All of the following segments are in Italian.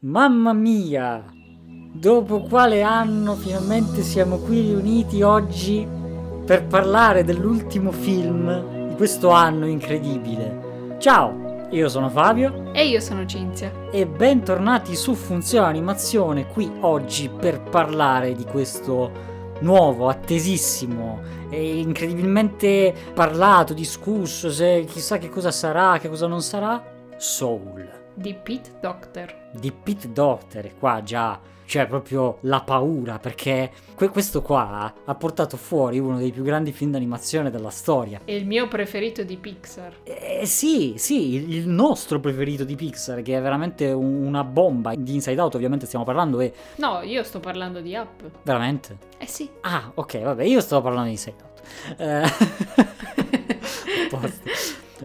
Mamma mia! Dopo quale anno finalmente siamo qui riuniti oggi per parlare dell'ultimo film di questo anno incredibile. Ciao, io sono Fabio E io sono Cinzia. e bentornati su Funzione Animazione qui oggi per parlare di questo nuovo, attesissimo e incredibilmente parlato, discusso, se chissà che cosa sarà, che cosa non sarà, Soul Di Pete Doctor. di Pete Docter e qua già c'è proprio la paura perché que- questo qua ha portato fuori uno dei più grandi film d'animazione della storia. È il mio preferito di Pixar. Eh, sì, sì, il, nostro preferito di Pixar che è veramente un- una bomba. Di Inside Out ovviamente stiamo parlando e No, io sto parlando di Up. veramente... Eh sì. Ah, ok, vabbè, io stavo parlando di Inside Out. Eh.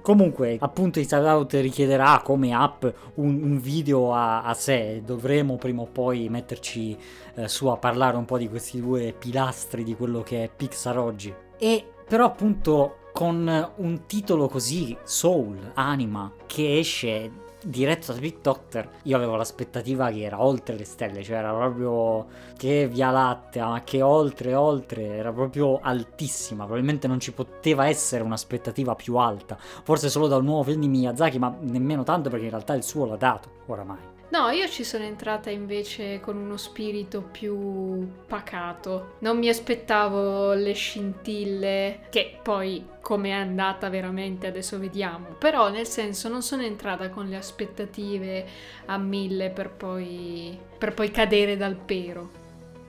Comunque, appunto, Inside Out richiederà come app un, un video a, a sé. Dovremo prima o poi metterci eh, su a parlare un po' di questi due pilastri di quello che è Pixar oggi. E però, appunto, con un titolo così, Soul, Anima, che esce diretto da Big Doctor, io avevo l'aspettativa che era oltre le stelle, cioè era proprio che via lattea, ma che oltre, oltre, era proprio altissima. Probabilmente non ci poteva essere un'aspettativa più alta. Forse solo da un nuovo film di Miyazaki, ma nemmeno tanto perché in realtà il suo l'ha dato, oramai. No, io ci sono entrata invece con uno spirito più pacato. Non mi aspettavo le scintille, che poi come è andata veramente adesso vediamo. Però nel senso non sono entrata con le aspettative a mille per poi, per poi cadere dal pero.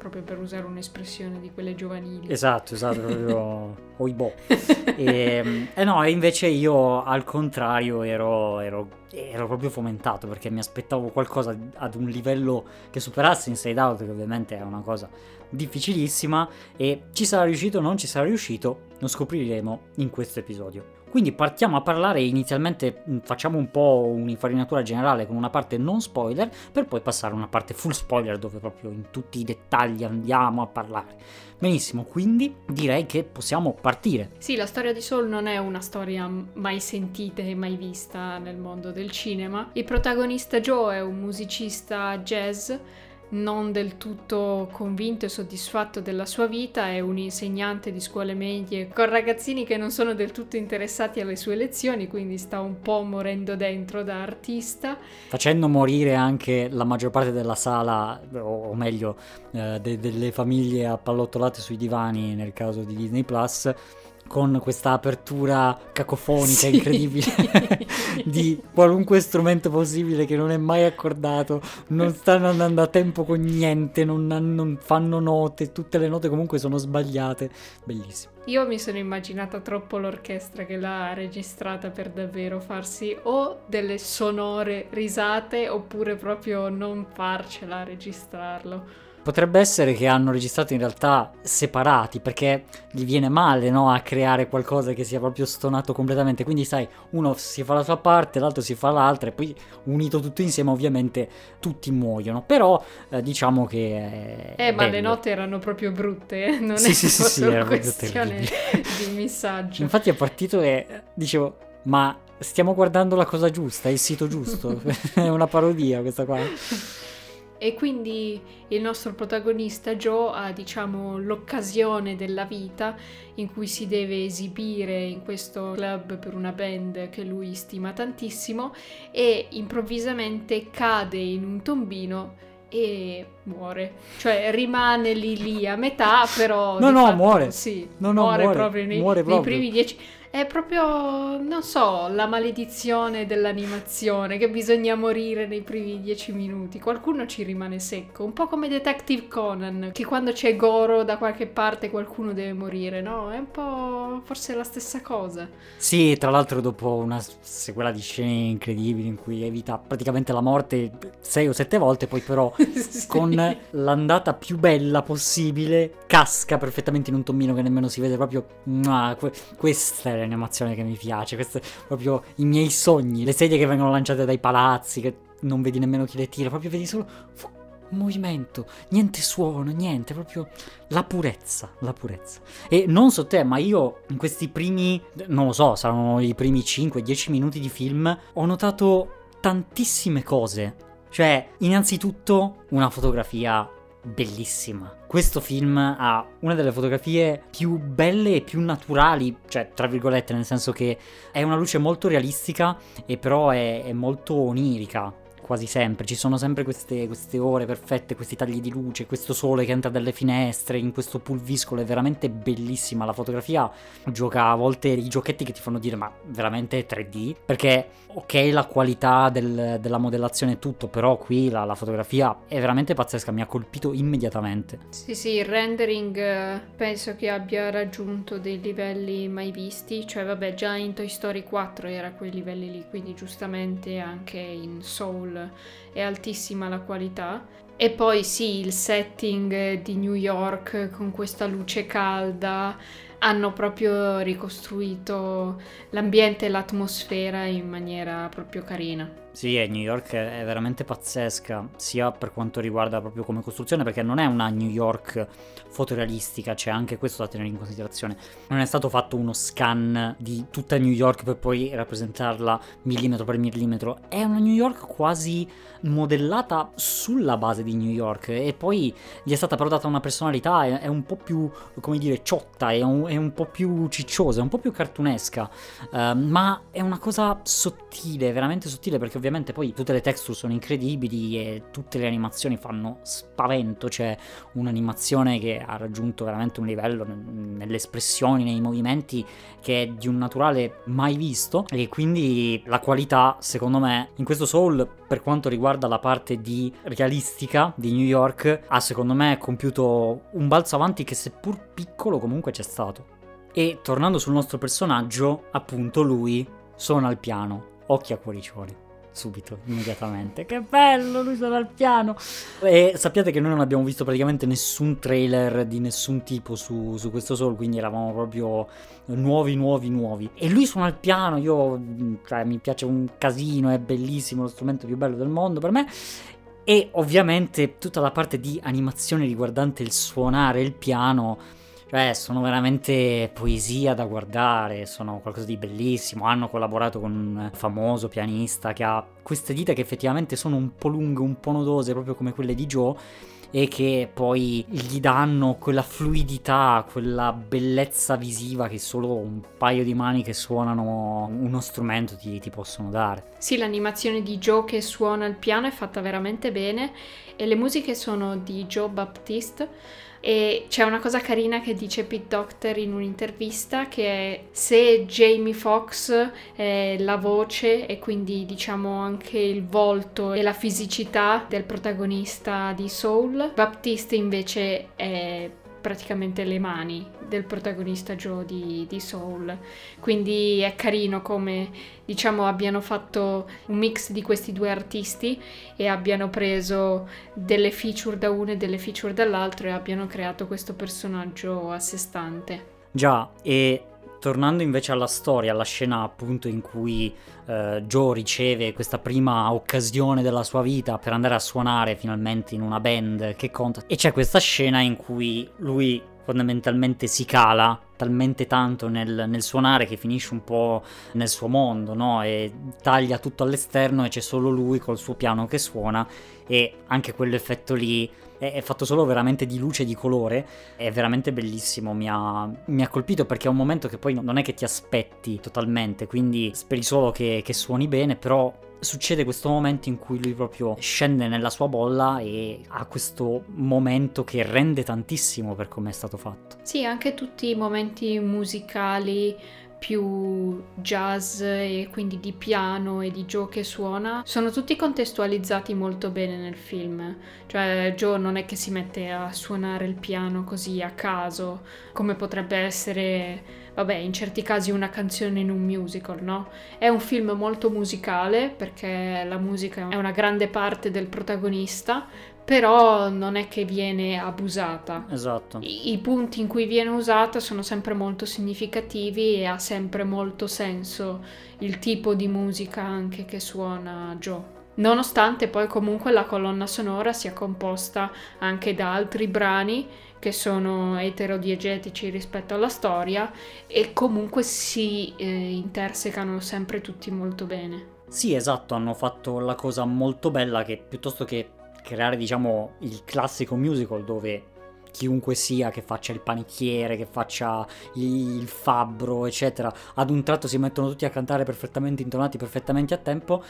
Proprio per usare un'espressione di quelle giovanili. Esatto, esatto, proprio oibò. E, e no, e invece io al contrario ero, ero, ero proprio fomentato perché mi aspettavo qualcosa ad un livello che superasse Inside Out, che ovviamente è una cosa difficilissima, e ci sarà riuscito o non ci sarà riuscito, lo scopriremo in questo episodio. Quindi partiamo a parlare inizialmente, mh, facciamo un po' un'infarinatura generale con una parte non spoiler, per poi passare a una parte full spoiler dove proprio in tutti i dettagli andiamo a parlare. Benissimo, quindi direi che possiamo partire. Sì, la storia di Soul non è una storia mai sentita e mai vista nel mondo del cinema. Il protagonista Joe è un musicista jazz non del tutto convinto e soddisfatto della sua vita, è un insegnante di scuole medie con ragazzini che non sono del tutto interessati alle sue lezioni, quindi sta un po' morendo dentro da artista. Facendo morire anche la maggior parte della sala, o, meglio, eh, de- delle famiglie appallottolate sui divani nel caso di Disney Plus. Con questa apertura cacofonica Sì. incredibile di qualunque strumento possibile che non è mai accordato, non stanno andando a tempo con niente, non, non fanno note, tutte le note comunque sono sbagliate. Bellissimo. Io mi sono immaginata troppo l'orchestra che l'ha registrata per davvero farsi o delle sonore risate oppure proprio non farcela a registrarlo. Potrebbe essere che hanno registrato in realtà separati perché gli viene male no, a creare qualcosa che sia proprio stonato completamente. Quindi, sai, uno si fa la sua parte, l'altro si fa l'altra, e poi unito tutto insieme, ovviamente tutti muoiono. Però eh, diciamo che. Eh, ma le note erano proprio brutte, eh? non Sì, è sì, sì, sì, era questione di missaggio. Infatti, è partito e dicevo, ma stiamo guardando la cosa giusta, il sito giusto. è una parodia questa qua. E quindi il nostro protagonista Joe ha, diciamo, l'occasione della vita in cui si deve esibire in questo club per una band che lui stima tantissimo e improvvisamente cade in un tombino e muore. Cioè rimane lì lì a metà, però... No, no, fatto- muore. Sì, No, no, muore, muore. proprio nei, Muore nei proprio. primi dieci... È proprio, non so, la maledizione dell'animazione, che bisogna morire nei primi dieci minuti. Qualcuno ci rimane secco, un po' come Detective Conan, che quando c'è Goro da qualche parte qualcuno deve morire, no? È un po' forse la stessa cosa. Sì, tra l'altro dopo una sequela di scene incredibili in cui evita praticamente la morte sei o sette volte, poi però Sì. con l'andata più bella possibile casca perfettamente in un tommino che nemmeno si vede proprio. Mua, que- questa è l'animazione che mi piace, questi proprio i miei sogni, le sedie che vengono lanciate dai palazzi, che non vedi nemmeno chi le tira, proprio vedi solo movimento, niente suono, niente, proprio la purezza, la purezza. E non so te, ma io in questi primi, non lo so, saranno i primi 5-10 minuti di film, ho notato tantissime cose Cioè, innanzitutto una fotografia bellissima. Questo film ha una delle fotografie più belle e più naturali, cioè tra virgolette, nel senso che è una luce molto realistica e però è, è molto onirica quasi sempre, ci sono sempre queste, queste, ore perfette, questi tagli di luce, questo sole che entra dalle finestre, in questo pulviscolo, è veramente bellissima. La fotografia gioca a volte i giochetti che ti fanno dire ma veramente 3D, perché ok la qualità del, della modellazione e tutto, però qui la, la, fotografia è veramente pazzesca, mi ha colpito immediatamente. Sì sì, il rendering eh, penso che abbia raggiunto dei livelli mai visti, cioè vabbè già in Toy Story 4 era quei livelli lì, quindi giustamente anche in Soul è altissima la qualità. E poi sì, il setting di New York con questa luce calda hanno proprio ricostruito l'ambiente e l'atmosfera in maniera proprio carina. Sì, New York è veramente pazzesca, sia per quanto riguarda proprio come costruzione, perché non è una New York fotorealistica, c'è anche questo da tenere in considerazione. Non è stato fatto uno scan di tutta New York per poi rappresentarla millimetro per millimetro, è una New York quasi modellata sulla base di New York e poi gli è stata però data una personalità, è, è un po' più, come dire, ciotta, è un, è un, po' più cicciosa, è un po' più cartunesca, uh, ma è una cosa sottile, veramente sottile, perché ovviamente poi tutte le texture sono incredibili e tutte le animazioni fanno spavento, c'è un'animazione che ha raggiunto veramente un livello nelle espressioni, nei movimenti che è di un naturale mai visto e quindi la qualità secondo me in questo Soul per quanto riguarda la parte di realistica di New York ha secondo me compiuto un balzo avanti che seppur piccolo comunque c'è stato. E tornando sul nostro personaggio, appunto lui suona il piano, occhi a cuoricioli subito, immediatamente. Che bello, lui suona il piano. E sappiate che noi non abbiamo visto praticamente nessun trailer di nessun tipo su, su questo Soul, quindi eravamo proprio nuovi, nuovi, nuovi. E lui suona il piano, io, cioè, mi piace un casino, è bellissimo, lo strumento più bello del mondo per me. E ovviamente tutta la parte di animazione riguardante il suonare il piano cioè, sono veramente poesia da guardare, sono qualcosa di bellissimo. Hanno collaborato con un famoso pianista che ha queste dita che effettivamente sono un po' lunghe, un po' nodose, proprio come quelle di Joe e che poi gli danno quella fluidità, quella bellezza visiva che solo un paio di mani che suonano uno strumento ti, ti, possono dare. Sì, l'animazione di Joe che suona il piano è fatta veramente bene e le musiche sono di Joe Baptiste e c'è una cosa carina che dice Pete Doctor in un'intervista che è se Jamie Foxx è la voce e quindi diciamo anche il volto e la fisicità del protagonista di Soul, Baptiste invece è praticamente le mani del protagonista Joe di, di, Soul. Quindi è carino come diciamo abbiano fatto un mix di questi due artisti e abbiano preso delle feature da uno e delle feature dall'altro e abbiano creato questo personaggio a sé stante. Già, e tornando invece alla storia, alla scena appunto in cui uh, Joe riceve questa prima occasione della sua vita per andare a suonare finalmente in una band che conta, e c'è questa scena in cui lui fondamentalmente si cala talmente tanto nel, nel, suonare che finisce un po' nel suo mondo, no? E taglia tutto all'esterno e c'è solo lui col suo piano che suona e anche quell'effetto lì è, è, fatto solo veramente di luce e di colore, è veramente bellissimo, mi ha, mi ha, colpito perché è un momento che poi non è che ti aspetti totalmente, quindi speri solo che, che suoni bene, però succede questo momento in cui lui proprio scende nella sua bolla e ha questo momento che rende tantissimo per come è stato fatto. Sì, anche tutti i momenti musicali più jazz e quindi di piano e di Joe che suona sono tutti contestualizzati molto bene nel film. Cioè Joe non è che si mette a suonare il piano così a caso, come potrebbe essere, vabbè, in certi casi una canzone in un musical, no? È un film molto musicale perché la musica è una grande parte del protagonista, però non è che viene abusata. Esatto. I, I, punti in cui viene usata sono sempre molto significativi e ha sempre molto senso il tipo di musica anche che suona Joe. Nonostante poi comunque la colonna sonora sia composta anche da altri brani che sono eterodiegetici rispetto alla storia e comunque si eh, intersecano sempre tutti molto bene. Sì, esatto, hanno fatto la cosa molto bella che piuttosto che creare, diciamo, il classico musical dove chiunque sia che faccia il panettiere, che faccia il fabbro, eccetera, ad un tratto si mettono tutti a cantare perfettamente intonati, perfettamente a tempo,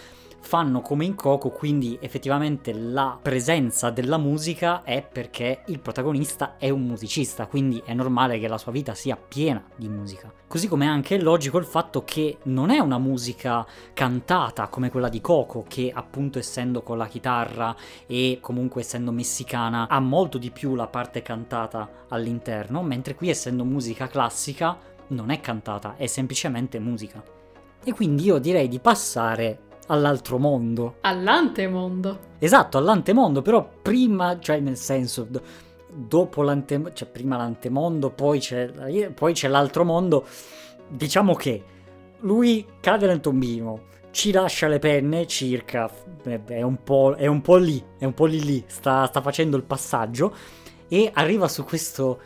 fanno come in Coco, quindi effettivamente la presenza della musica è perché il protagonista è un musicista, quindi è normale che la sua vita sia piena di musica. Così come è anche logico il fatto che non è una musica cantata come quella di Coco, che appunto essendo con la chitarra e comunque essendo messicana ha molto di più la parte cantata all'interno, mentre qui essendo musica classica non è cantata, è semplicemente musica. E quindi io direi di passare all'altro mondo. All'antemondo. Esatto, all'antemondo, però prima, cioè nel senso, do- dopo l'antemondo, cioè prima l'antemondo, poi c'è, poi c'è l'altro mondo. Diciamo che lui cade nel tombino, ci lascia le penne circa, è un po', è un po lì, è un po' lì lì, sta, sta facendo il passaggio e arriva su questo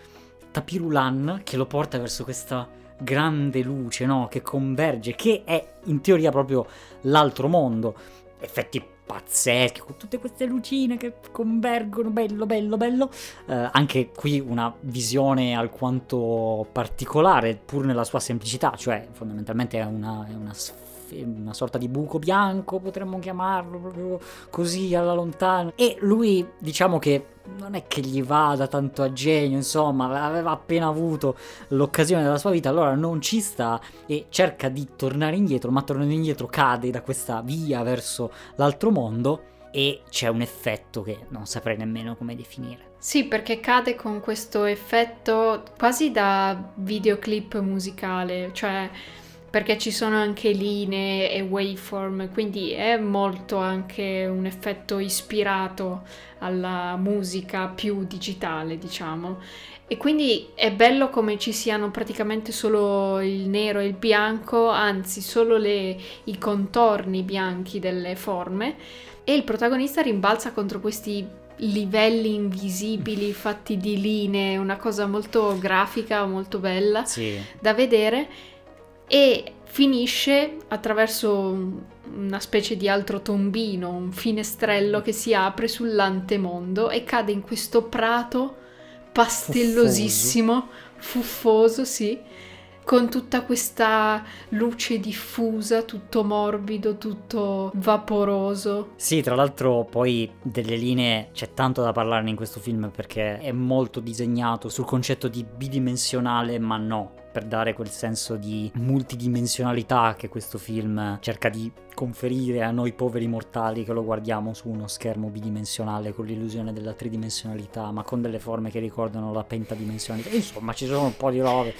tapirulan che lo porta verso questa grande luce, no? Che converge, che è in teoria proprio l'altro mondo. Effetti pazzeschi, con tutte queste lucine che convergono, bello, bello, bello. Eh, anche qui una visione alquanto particolare, pur nella sua semplicità, cioè fondamentalmente è una, è una sfera una sorta di buco bianco, potremmo chiamarlo proprio così alla lontana. E lui, diciamo che non è che gli vada tanto a genio, insomma, aveva appena avuto l'occasione della sua vita, allora non ci sta e cerca di tornare indietro, ma tornando indietro cade da questa via verso l'altro mondo e c'è un effetto che non saprei nemmeno come definire. Sì, perché cade con questo effetto quasi da videoclip musicale, cioè perché ci sono anche linee e waveform, quindi è molto anche un effetto ispirato alla musica più digitale, diciamo. E quindi è bello come ci siano praticamente solo il nero e il bianco, anzi solo le, i contorni bianchi delle forme e il protagonista rimbalza contro questi livelli invisibili fatti di linee, una cosa molto grafica, molto bella sì. da vedere e finisce attraverso una specie di altro tombino, un finestrello che si apre sull'antemondo e cade in questo prato pastellosissimo, fuffoso, fuffoso sì, con tutta questa luce diffusa, tutto morbido, tutto vaporoso. Sì, tra l'altro poi delle linee c'è tanto da parlarne in questo film perché è molto disegnato sul concetto di bidimensionale, ma no, per dare quel senso di multidimensionalità che questo film cerca di conferire a noi poveri mortali che lo guardiamo su uno schermo bidimensionale con l'illusione della tridimensionalità, ma con delle forme che ricordano la pentadimensionalità. Insomma, ci sono un po' di robe.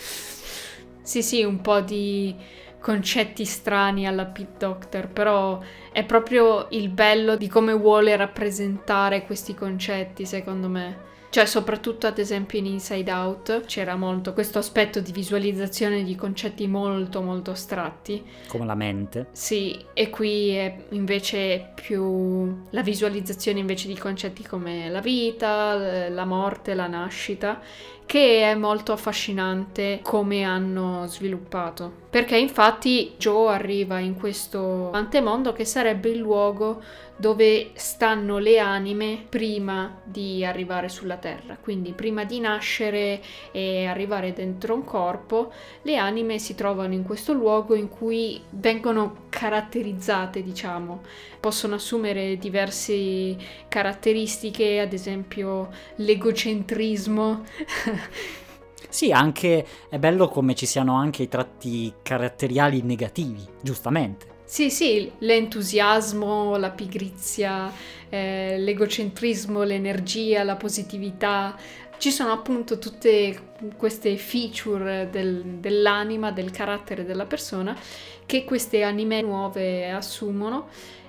Sì, sì, un po' di concetti strani alla Pit Doctor, però è proprio il bello di come vuole rappresentare questi concetti, secondo me. Cioè, soprattutto ad esempio in Inside Out c'era molto questo aspetto di visualizzazione di concetti molto molto astratti. Come la mente. Sì, e qui è invece più la visualizzazione invece di concetti come la vita, la morte, la nascita che è molto affascinante come hanno sviluppato. Perché infatti Joe arriva in questo antemondo che sarebbe il luogo dove stanno le anime prima di arrivare sulla Terra. Quindi prima di nascere e arrivare dentro un corpo, le anime si trovano in questo luogo in cui vengono caratterizzate, diciamo. Possono assumere diverse caratteristiche, ad esempio l'egocentrismo. Sì, anche è bello come ci siano anche i tratti caratteriali negativi, giustamente. Sì, sì, l'entusiasmo, la pigrizia, eh, l'egocentrismo, l'energia, la positività. Ci sono appunto tutte queste feature del, dell'anima, del carattere della persona che queste anime nuove assumono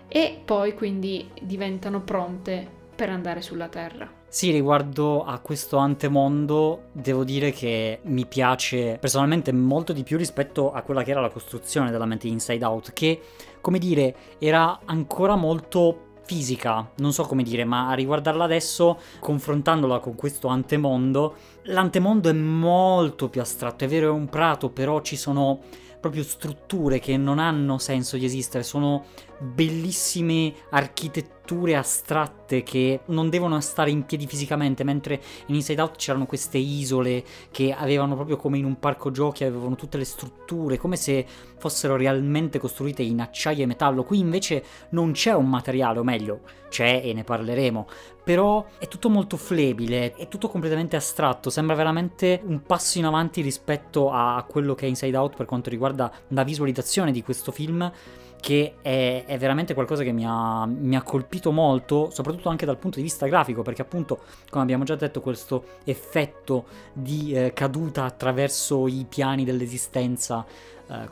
e poi quindi diventano pronte per andare sulla Terra. Sì, riguardo a questo antemondo, devo dire che mi piace personalmente molto di più rispetto a quella che era la costruzione della mente Inside Out, che, come dire, era ancora molto fisica, non so come dire, ma a riguardarla adesso, confrontandola con questo antemondo, l'antemondo è molto più astratto, è vero è un prato, però ci sono proprio strutture che non hanno senso di esistere, sono bellissime architetture astratte che non devono stare in piedi fisicamente, mentre in Inside Out c'erano queste isole che avevano proprio come in un parco giochi, avevano tutte le strutture, come se fossero realmente costruite in acciaio e metallo. Qui invece non c'è un materiale, o meglio, c'è e ne parleremo, però è tutto molto flebile, è tutto completamente astratto, sembra veramente un passo in avanti rispetto a quello che è Inside Out per quanto riguarda la visualizzazione di questo film che è, è, veramente qualcosa che mi ha, mi ha, colpito molto, soprattutto anche dal punto di vista grafico, perché appunto, come abbiamo già detto, questo effetto di eh, caduta attraverso i piani dell'esistenza. Eh,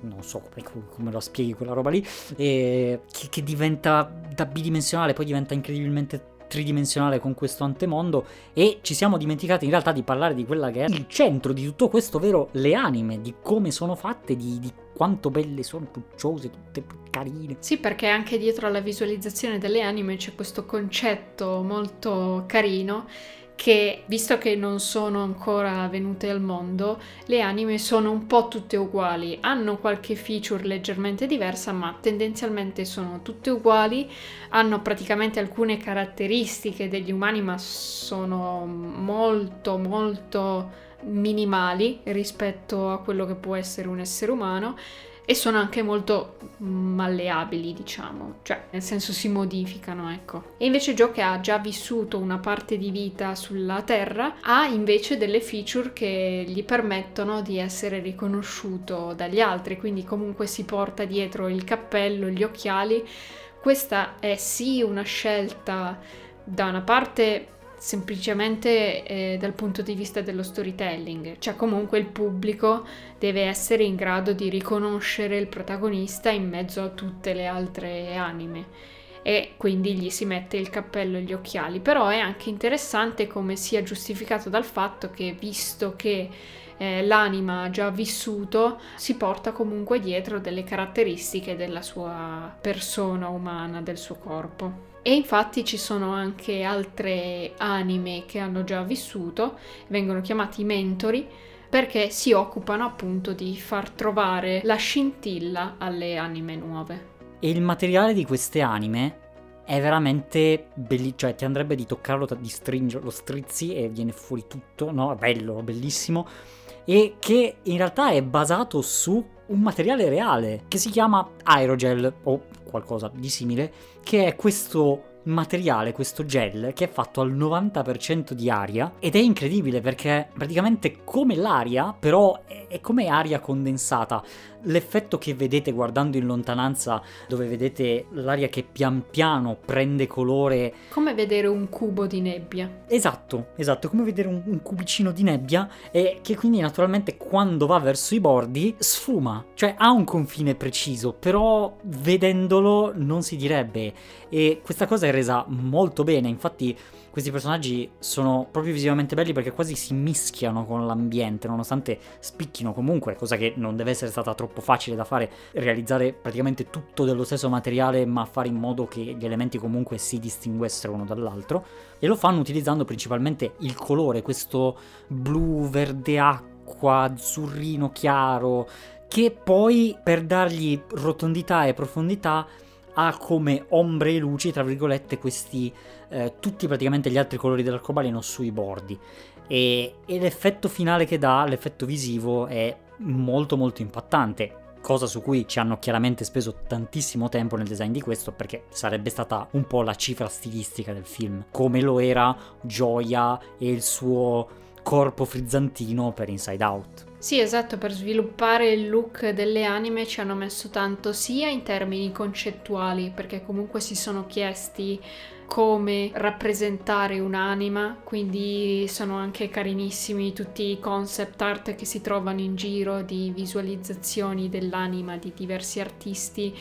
non so come, come, lo spieghi quella roba lì, che, che diventa da bidimensionale, poi diventa incredibilmente tridimensionale con questo antemondo e ci siamo dimenticati in realtà di parlare di quella che è il centro di tutto questo, ovvero le anime, di come sono fatte, di, di quanto belle sono, pucciose, tutte carine. Sì, perché anche dietro alla visualizzazione delle anime c'è questo concetto molto carino che, visto che non sono ancora venute al mondo, le anime sono un po' tutte uguali, hanno qualche feature leggermente diversa, ma tendenzialmente sono tutte uguali, hanno praticamente alcune caratteristiche degli umani, ma sono molto molto minimali rispetto a quello che può essere un essere umano e sono anche molto malleabili, diciamo, cioè nel senso si modificano, ecco. E invece Joe che ha già vissuto una parte di vita sulla Terra ha invece delle feature che gli permettono di essere riconosciuto dagli altri, quindi comunque si porta dietro il cappello, gli occhiali. Questa è sì una scelta da una parte semplicemente eh, dal punto di vista dello storytelling, cioè comunque il pubblico deve essere in grado di riconoscere il protagonista in mezzo a tutte le altre anime. E quindi gli si mette il cappello e gli occhiali, però è anche interessante come sia giustificato dal fatto che visto che eh, l'anima ha già vissuto, si porta comunque dietro delle caratteristiche della sua persona umana, del suo corpo. E infatti ci sono anche altre anime che hanno già vissuto, vengono chiamati mentori, perché si occupano appunto di far trovare la scintilla alle anime nuove. E il materiale di queste anime è veramente bellissimo, cioè ti andrebbe di toccarlo, di stringerlo, lo strizzi e viene fuori tutto, no? Bello, bellissimo. E che in realtà è basato su un materiale reale che si chiama aerogel o qualcosa di simile, che è questo materiale, questo gel, che è fatto al 90% di aria ed è incredibile perché praticamente come l'aria, però è come aria condensata. L'effetto che vedete guardando in lontananza, dove vedete l'aria che pian piano prende colore. Come vedere un cubo di nebbia. Esatto, esatto, come vedere un, un cubicino di nebbia e che quindi naturalmente quando va verso i bordi sfuma, cioè ha un confine preciso, però vedendolo non si direbbe. E questa cosa è resa molto bene, infatti questi personaggi sono proprio visivamente belli perché quasi si mischiano con l'ambiente, nonostante spicchino comunque, cosa che non deve essere stata troppo facile da fare, realizzare praticamente tutto dello stesso materiale ma fare in modo che gli elementi comunque si distinguessero uno dall'altro. E lo fanno utilizzando principalmente il colore, questo blu, verde acqua, azzurrino chiaro, che poi per dargli rotondità e profondità ha come ombre e luci, tra virgolette, questi eh, tutti praticamente gli altri colori dell'arcobaleno sui bordi. E, e l'effetto finale che dà, l'effetto visivo, è molto molto impattante cosa su cui ci hanno chiaramente speso tantissimo tempo nel design di questo perché sarebbe stata un po' la cifra stilistica del film, come lo era Gioia e il suo corpo frizzantino per Inside Out. Sì, esatto, per sviluppare il look delle anime ci hanno messo tanto sia in termini concettuali, perché comunque si sono chiesti come rappresentare un'anima, quindi sono anche carinissimi tutti i concept art che si trovano in giro di visualizzazioni dell'anima di diversi artisti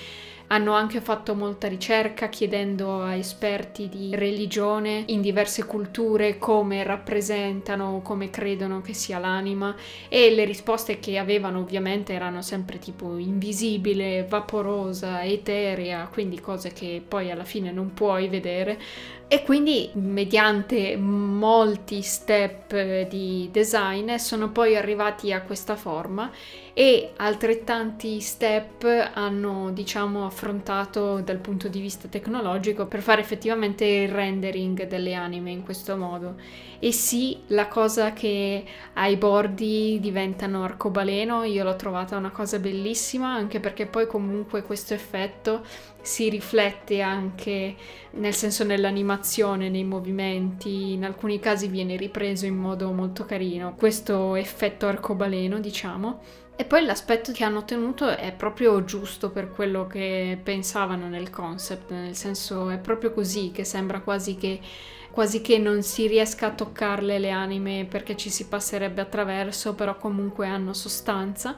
hanno anche fatto molta ricerca chiedendo a esperti di religione in diverse culture come rappresentano, come credono che sia l'anima. E le risposte che avevano ovviamente erano sempre tipo invisibile, vaporosa, eterea, quindi cose che poi alla fine non puoi vedere, E quindi mediante molti step di design sono poi arrivati a questa forma e altrettanti step hanno diciamo affrontato dal punto di vista tecnologico per fare effettivamente il rendering delle anime in questo modo. E sì la cosa che ai bordi diventano arcobaleno io l'ho trovata una cosa bellissima anche perché poi comunque questo effetto si riflette anche nel senso nell'animazione, nei movimenti, in alcuni casi viene ripreso in modo molto carino questo effetto arcobaleno diciamo e poi l'aspetto che hanno ottenuto è proprio giusto per quello che pensavano nel concept, nel senso è proprio così che sembra quasi che, quasi che non si riesca a toccarle le anime perché ci si passerebbe attraverso, però comunque hanno sostanza.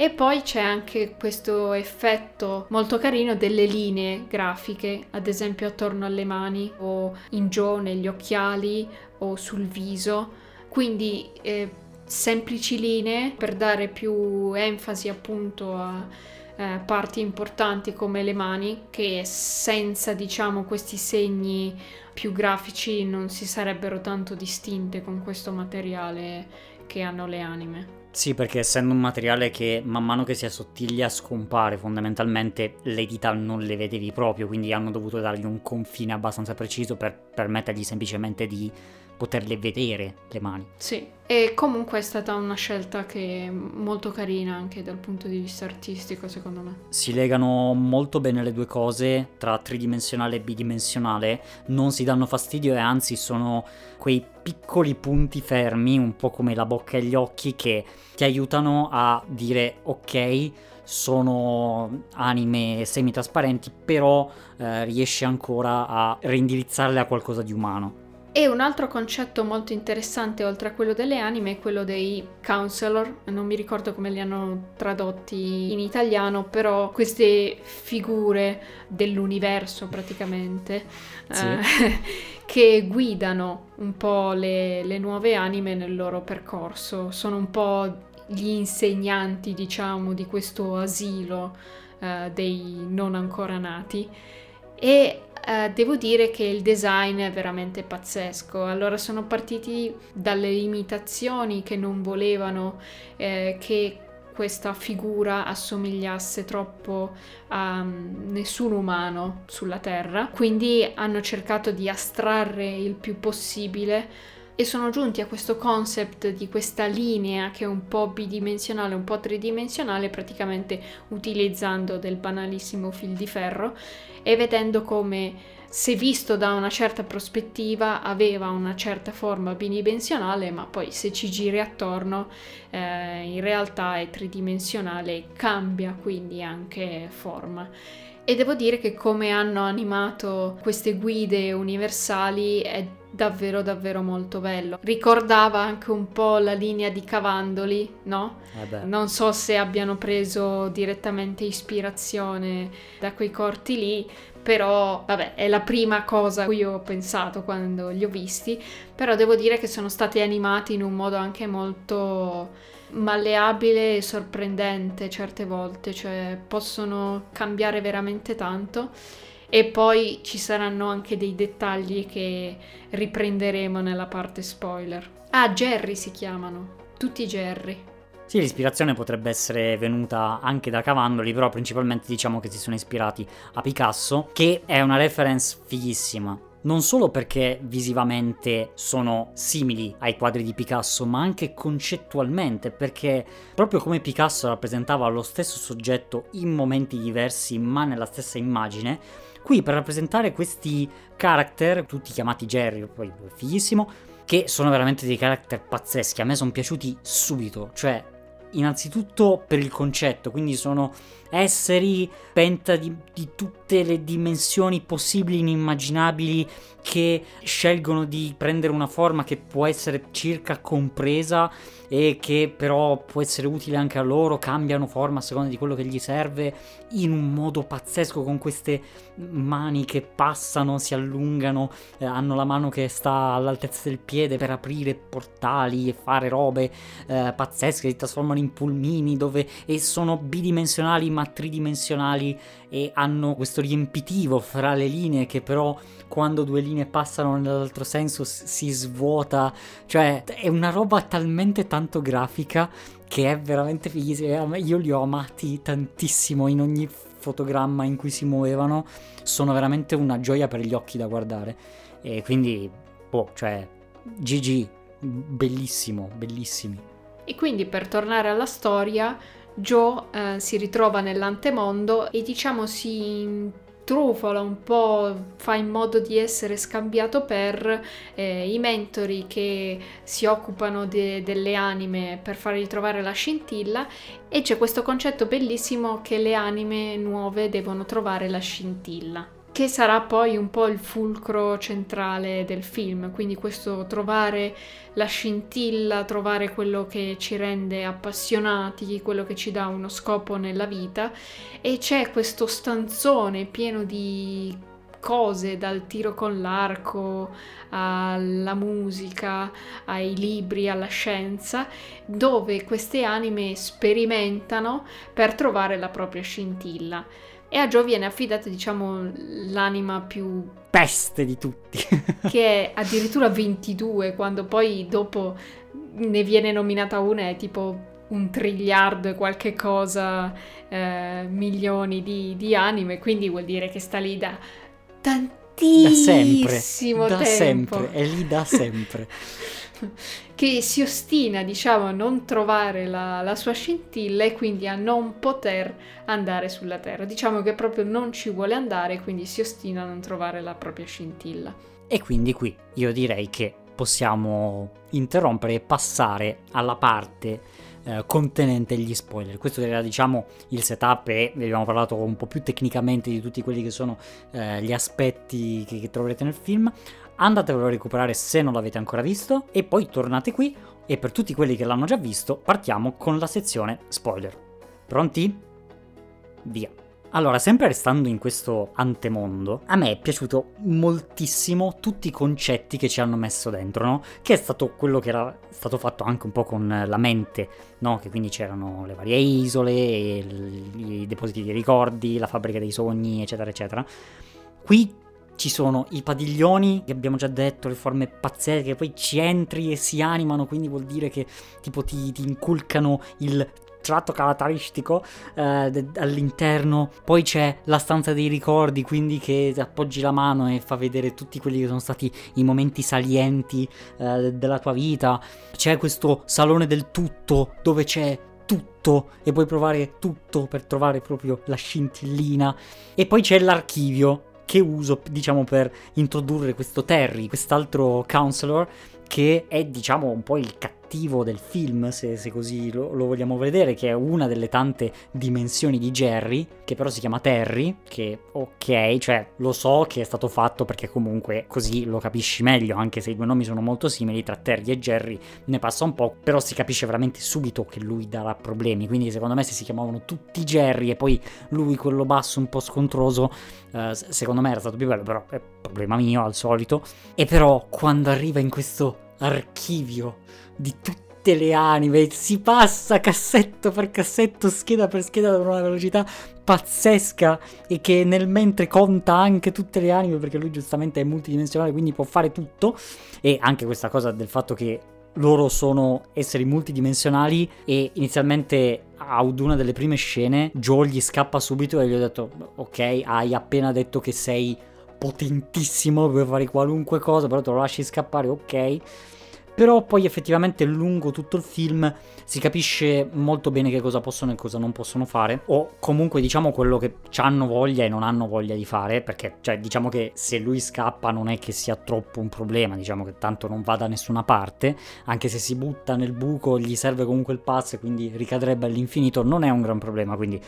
E poi c'è anche questo effetto molto carino delle linee grafiche, ad esempio attorno alle mani o in giù negli occhiali o sul viso. Quindi eh, semplici linee per dare più enfasi appunto a eh, parti importanti come le mani che senza diciamo questi segni più grafici non si sarebbero tanto distinte con questo materiale che hanno le anime. Sì, perché essendo un materiale che man mano che si assottiglia scompare, fondamentalmente le dita non le vedevi proprio, quindi hanno dovuto dargli un confine abbastanza preciso per permettergli semplicemente di poterle vedere le mani. Sì, e comunque è stata una scelta che è molto carina anche dal punto di vista artistico, secondo me. Si legano molto bene le due cose tra tridimensionale e bidimensionale, non si danno fastidio e anzi sono quei piccoli punti fermi, un po' come la bocca e gli occhi, che ti aiutano a dire ok, sono anime semi-trasparenti, però eh, riesci ancora a reindirizzarle a qualcosa di umano. E un altro concetto molto interessante oltre a quello delle anime è quello dei counselor, non mi ricordo come li hanno tradotti in italiano, però queste figure dell'universo praticamente sì. eh, che guidano un po' le, le nuove anime nel loro percorso, sono un po' gli insegnanti diciamo di questo asilo eh, dei non ancora nati. E eh, devo dire che il design è veramente pazzesco. Allora sono partiti dalle limitazioni che non volevano eh, che questa figura assomigliasse troppo a um, nessun umano sulla Terra, quindi hanno cercato di astrarre il più possibile e sono giunti a questo concept di questa linea che è un po' bidimensionale, un po' tridimensionale, praticamente utilizzando del banalissimo fil di ferro e vedendo come se visto da una certa prospettiva aveva una certa forma bidimensionale, ma poi se ci giri attorno eh, in realtà è tridimensionale e cambia quindi anche forma. E devo dire che come hanno animato queste guide universali è davvero davvero molto bello. Ricordava anche un po' la linea di Cavandoli, no? Eh non so se abbiano preso direttamente ispirazione da quei corti lì, però vabbè, è la prima cosa a cui ho pensato quando li ho visti, però devo dire che sono stati animati in un modo anche molto malleabile e sorprendente certe volte, cioè possono cambiare veramente tanto e poi ci saranno anche dei dettagli che riprenderemo nella parte spoiler. Ah, Jerry si chiamano, tutti Jerry. Sì, l'ispirazione potrebbe essere venuta anche da Cavandoli, però principalmente diciamo che si sono ispirati a Picasso, che è una reference fighissima non solo perché visivamente sono simili ai quadri di Picasso, ma anche concettualmente, perché proprio come Picasso rappresentava lo stesso soggetto in momenti diversi, ma nella stessa immagine, qui per rappresentare questi character, tutti chiamati Jerry, poi fighissimo, che sono veramente dei character pazzeschi, a me sono piaciuti subito, cioè innanzitutto per il concetto, quindi sono esseri penta di, di, tutte le dimensioni possibili inimmaginabili che scelgono di prendere una forma che può essere circa compresa e che però può essere utile anche a loro, cambiano forma a seconda di quello che gli serve in un modo pazzesco con queste mani che passano, si allungano, eh, hanno la mano che sta all'altezza del piede per aprire portali e fare robe eh, pazzesche, si trasformano in pulmini dove e sono bidimensionali ma tridimensionali e hanno questo riempitivo fra le linee che però quando due linee passano nell'altro senso si svuota, cioè è una roba talmente tanto grafica che è veramente fighissima. Io li ho amati tantissimo in ogni fotogramma in cui si muovevano, sono veramente una gioia per gli occhi da guardare. E quindi, boh, cioè, GG, bellissimo, bellissimi. E quindi per tornare alla storia, Joe eh, si ritrova nell'antemondo e diciamo si trufola un po', fa in modo di essere scambiato per eh, i mentori che si occupano de- delle anime per fargli trovare la scintilla e c'è questo concetto bellissimo che le anime nuove devono trovare la scintilla che sarà poi un po' il fulcro centrale del film, quindi questo trovare la scintilla, trovare quello che ci rende appassionati, quello che ci dà uno scopo nella vita. E c'è questo stanzone pieno di cose dal tiro con l'arco alla musica, ai libri, alla scienza, dove queste anime sperimentano per trovare la propria scintilla e a Joe viene affidata, diciamo, l'anima più peste di tutti. che è addirittura 22, quando poi dopo ne viene nominata una, è tipo un triliardo e qualche cosa eh, milioni di, di, anime, quindi vuol dire che sta lì da tantissimo da sempre, tempo. Da sempre, è lì da sempre. Che si ostina, diciamo, a non trovare la, la, sua scintilla e quindi a non poter andare sulla Terra. Diciamo che proprio non ci vuole andare e quindi si ostina a non trovare la propria scintilla. E quindi qui io direi che possiamo interrompere e passare alla parte eh, contenente gli spoiler. Questo era diciamo il setup e vi abbiamo parlato un po' più tecnicamente di tutti quelli che sono eh, gli aspetti che, che troverete nel film andatevelo a recuperare se non l'avete ancora visto e poi tornate qui e per tutti quelli che l'hanno già visto partiamo con la sezione spoiler. Pronti? Via. Allora, sempre restando in questo antemondo, a me è piaciuto moltissimo tutti i concetti che ci hanno messo dentro, no? Che è stato quello che era stato fatto anche un po' con la mente, no? Che quindi c'erano le varie isole, i depositi di ricordi, la fabbrica dei sogni, eccetera, eccetera. Qui ci sono i padiglioni, che abbiamo già detto, le forme pazzesche, poi ci entri e si animano, quindi vuol dire che tipo ti, ti inculcano il tratto caratteristico eh, de- all'interno. Poi c'è la stanza dei ricordi, quindi che appoggi la mano e fa vedere tutti quelli che sono stati i momenti salienti eh, della tua vita. C'è questo salone del tutto dove c'è tutto e puoi provare tutto per trovare proprio la scintillina. E poi c'è l'archivio che uso, diciamo, per introdurre questo Terry, quest'altro counselor, che è, diciamo, un po' il cattivo cattivo del film, se, se così lo, lo, vogliamo vedere, che è una delle tante dimensioni di Jerry, che però si chiama Terry, che ok, cioè lo so che è stato fatto perché comunque così lo capisci meglio, anche se i due nomi sono molto simili, tra Terry e Jerry ne passa un po', però si capisce veramente subito che lui darà problemi, quindi secondo me se si chiamavano tutti Jerry e poi lui quello basso un po' scontroso, eh, secondo me era stato più bello, però è problema mio al solito. E però quando arriva in questo archivio di tutte le anime, si passa cassetto per cassetto, scheda per scheda ad una velocità pazzesca e che nel mentre conta anche tutte le anime perché lui giustamente è multidimensionale quindi può fare tutto. E anche questa cosa del fatto che loro sono esseri multidimensionali e inizialmente ad una delle prime scene Joel gli scappa subito e gli ho detto ok hai appena detto che sei potentissimo puoi fare qualunque cosa però te lo lasci scappare ok però poi effettivamente lungo tutto il film si capisce molto bene che cosa possono e cosa non possono fare, o comunque diciamo quello che hanno voglia e non hanno voglia di fare, perché cioè, diciamo che se lui scappa non è che sia troppo un problema, diciamo che tanto non va da nessuna parte, anche se si butta nel buco gli serve comunque il pass e quindi ricadrebbe all'infinito, non è un gran problema, quindi...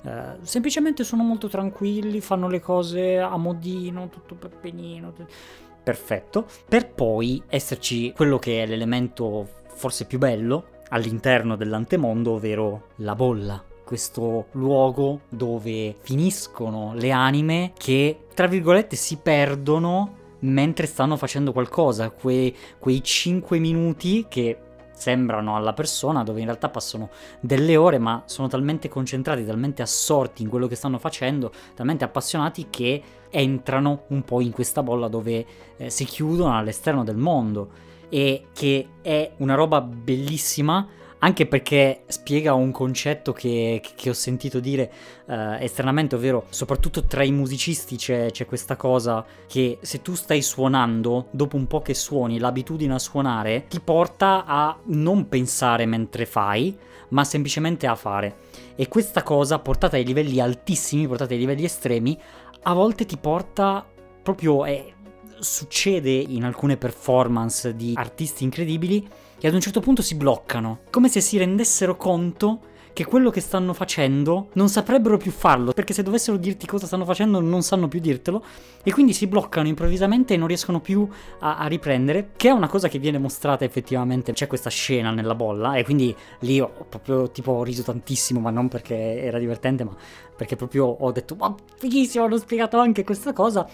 Uh, semplicemente sono molto tranquilli, fanno le cose a modino, tutto per benino. Tutto perfetto, per poi esserci quello che è l'elemento forse più bello all'interno dell'antemondo, ovvero la bolla. Questo luogo dove finiscono le anime che, tra virgolette, si perdono mentre stanno facendo qualcosa. Que- quei 5 minuti che sembrano alla persona, dove in realtà passano delle ore, ma sono talmente concentrati, talmente assorti in quello che stanno facendo, talmente appassionati che entrano un po' in questa bolla dove eh, si chiudono all'esterno del mondo. E che è una roba bellissima anche perché spiega un concetto che, che ho sentito dire uh, esternamente, ovvero soprattutto tra i musicisti c'è, c'è, questa cosa che se tu stai suonando, dopo un po' che suoni, l'abitudine a suonare ti porta a non pensare mentre fai, ma semplicemente a fare. E questa cosa, portata ai livelli altissimi, portata ai livelli estremi, a volte ti porta proprio... Eh, succede in alcune performance di artisti incredibili che ad un certo punto si bloccano, come se si rendessero conto che quello che stanno facendo non saprebbero più farlo, perché se dovessero dirti cosa stanno facendo non sanno più dirtelo, e quindi si bloccano improvvisamente e non riescono più a, a riprendere, che è una cosa che viene mostrata effettivamente, c'è questa scena nella bolla, e quindi lì ho proprio tipo ho riso tantissimo, ma non perché era divertente, ma perché proprio ho detto, ma fighissimo, hanno spiegato anche questa cosa,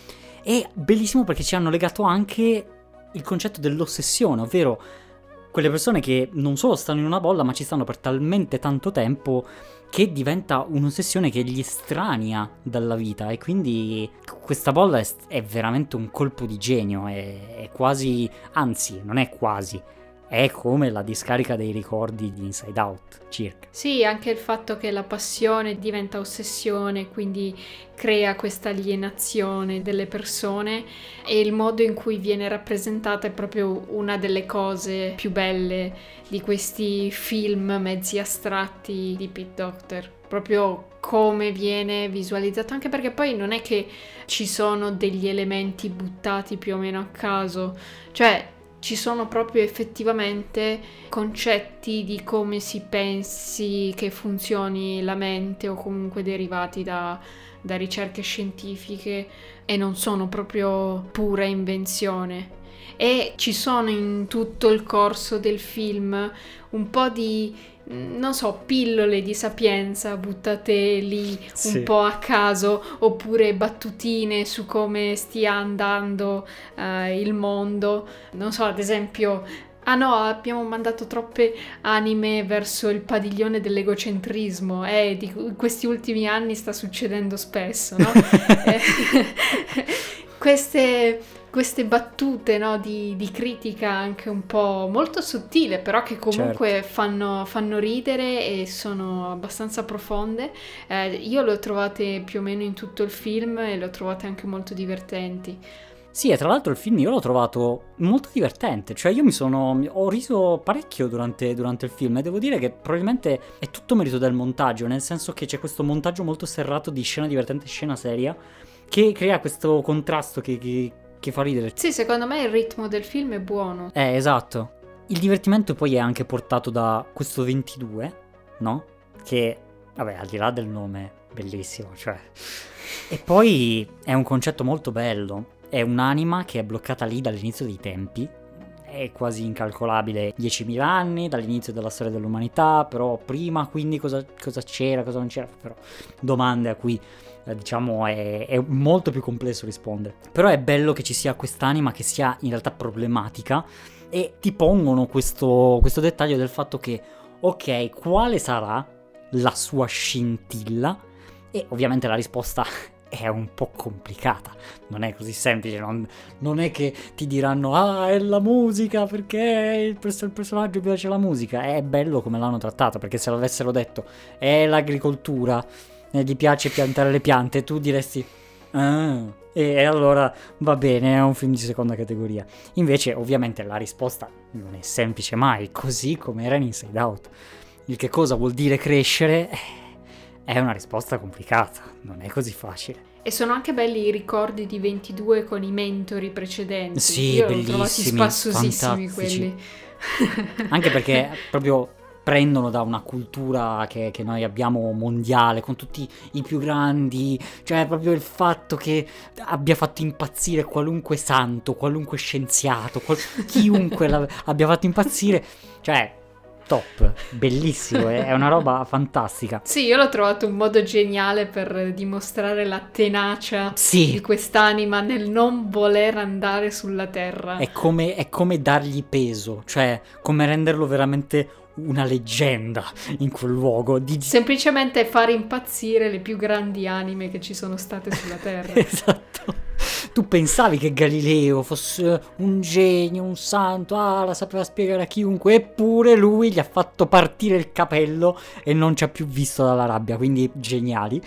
e bellissimo perché ci hanno legato anche il concetto dell'ossessione, ovvero quelle persone che non solo stanno in una bolla, ma ci stanno per talmente tanto tempo che diventa un'ossessione che gli estranea dalla vita. E quindi questa bolla è, è veramente un colpo di genio, è, è quasi, anzi non è quasi, è come la discarica dei ricordi di Inside Out, circa. Sì, anche il fatto che la passione diventa ossessione, quindi crea questa alienazione delle persone e il modo in cui viene rappresentata è proprio una delle cose più belle di questi film mezzi astratti di Pete Doctor. Proprio come viene visualizzato, anche perché poi non è che ci sono degli elementi buttati più o meno a caso, cioè ci sono proprio effettivamente concetti di come si pensi che funzioni la mente o comunque derivati da, da ricerche scientifiche e non sono proprio pura invenzione. E ci sono in tutto il corso del film un po' di non so, pillole di sapienza buttate lì sì. un po' a caso, oppure battutine su come stia andando uh, il mondo. Non so, ad esempio, Ah no, abbiamo mandato troppe anime verso il padiglione dell'egocentrismo eh, di questi ultimi anni sta succedendo spesso, no? Eh, queste queste battute no, di, di, critica anche un po' molto sottile, però che comunque certo. fanno, fanno, ridere e sono abbastanza profonde. Eh, io le ho trovate più o meno in tutto il film e le ho trovate anche molto divertenti. Sì, e tra l'altro il film io l'ho trovato molto divertente, cioè io mi sono... ho riso parecchio durante, durante, il film e devo dire che probabilmente è tutto merito del montaggio, nel senso che c'è questo montaggio molto serrato di scena divertente e scena seria che crea questo contrasto che, che che fa ridere. Sì, secondo me il ritmo del film è buono. Eh, esatto. Il divertimento poi è anche portato da questo 22, no? Che, vabbè, al di là del nome, bellissimo, cioè... E poi è un concetto molto bello. È un'anima che è bloccata lì dall'inizio dei tempi. È quasi incalcolabile 10.000 anni dall'inizio della storia dell'umanità, però prima quindi cosa, cosa c'era, cosa non c'era, però domande a cui diciamo è, è, molto più complesso rispondere. Però è bello che ci sia quest'anima che sia in realtà problematica e ti pongono questo, questo dettaglio del fatto che, ok, quale sarà la sua scintilla? E ovviamente la risposta è un po' complicata, non è così semplice, non, non, è che ti diranno ah è la musica perché il, il personaggio piace la musica, è bello come l'hanno trattato perché se l'avessero detto è l'agricoltura eh, gli piace piantare le piante, tu diresti... Ah, e allora va bene, è un film di seconda categoria. Invece, ovviamente, la risposta non è semplice mai, così come era in Inside Out. Il che cosa vuol dire crescere? Eh, è una risposta complicata, non è così facile. E sono anche belli i ricordi di 22 con i mentori precedenti. Sì, Io bellissimi, spassosissimi quelli. Anche perché proprio prendono da una cultura che, che, noi abbiamo mondiale, con tutti i più grandi, cioè proprio il fatto che abbia fatto impazzire qualunque santo, qualunque scienziato, qual- chiunque abbia fatto impazzire, cioè top, bellissimo, è una roba fantastica. Sì, io l'ho trovato un modo geniale per dimostrare la tenacia sì. di quest'anima nel non voler andare sulla Terra. È come, è come dargli peso, cioè come renderlo veramente una leggenda in quel luogo. Di... Semplicemente far impazzire le più grandi anime che ci sono state sulla Terra. esatto. Tu pensavi che Galileo fosse un genio, un santo, ah, la sapeva spiegare a chiunque, eppure lui gli ha fatto partire il capello e non ci ha più visto dalla rabbia, quindi geniali.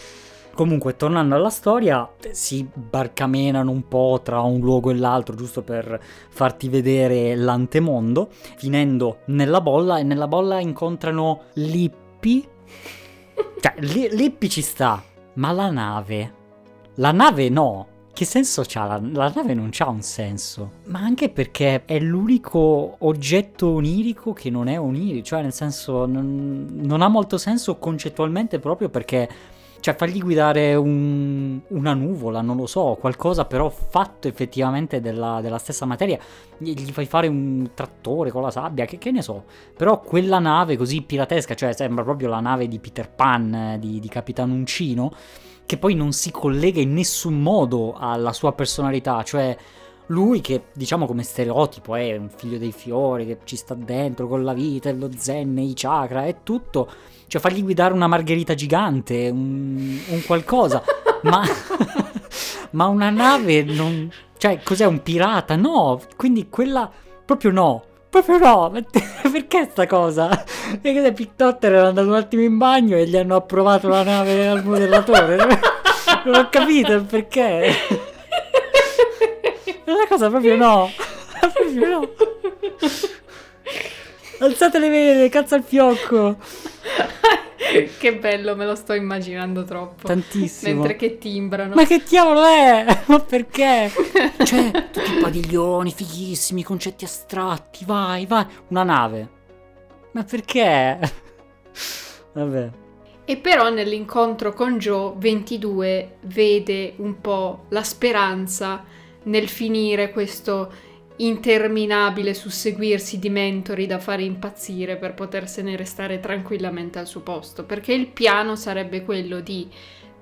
Comunque, tornando alla storia, si barcamenano un po' tra un luogo e l'altro, giusto per farti vedere l'antemondo, finendo nella bolla e nella bolla incontrano Lippi. Cioè, Li- Lippi ci sta, ma la nave? La nave no. Che senso c'ha? La, la nave non c'ha un senso. Ma anche perché è l'unico oggetto onirico che non è onirico. Cioè, nel senso, non, non ha molto senso concettualmente proprio perché cioè, fargli guidare un, una nuvola, non lo so, qualcosa però fatto effettivamente della, della, stessa materia. Gli fai fare un trattore con la sabbia, che, che, ne so. Però quella nave così piratesca, cioè sembra proprio la nave di Peter Pan, eh, di, di Capitan Uncino, che poi non si collega in nessun modo alla sua personalità, cioè lui che diciamo come stereotipo è un figlio dei fiori che ci sta dentro con la vita e lo zen e i chakra e tutto cioè fargli guidare una margherita gigante, un, un qualcosa, ma, ma una nave non... Cioè, cos'è un pirata? No, quindi quella proprio no. Proprio no, perché sta cosa? E che Pictotter era andato un attimo in bagno e gli hanno approvato la nave al modellatore. Non ho capito perché. È una cosa proprio no. Proprio no. Alzate le vele, cazzo al fiocco. che bello, me lo sto immaginando troppo. Tantissimo. Mentre che timbrano. Ma che diavolo è? Ma perché? cioè, tutti i padiglioni fighissimi, concetti astratti, vai, vai. Una nave. Ma perché? Vabbè. E però nell'incontro con Joe, 22 vede un po' la speranza nel finire questo interminabile susseguirsi di mentori da fare impazzire per potersene restare tranquillamente al suo posto, perché il piano sarebbe quello di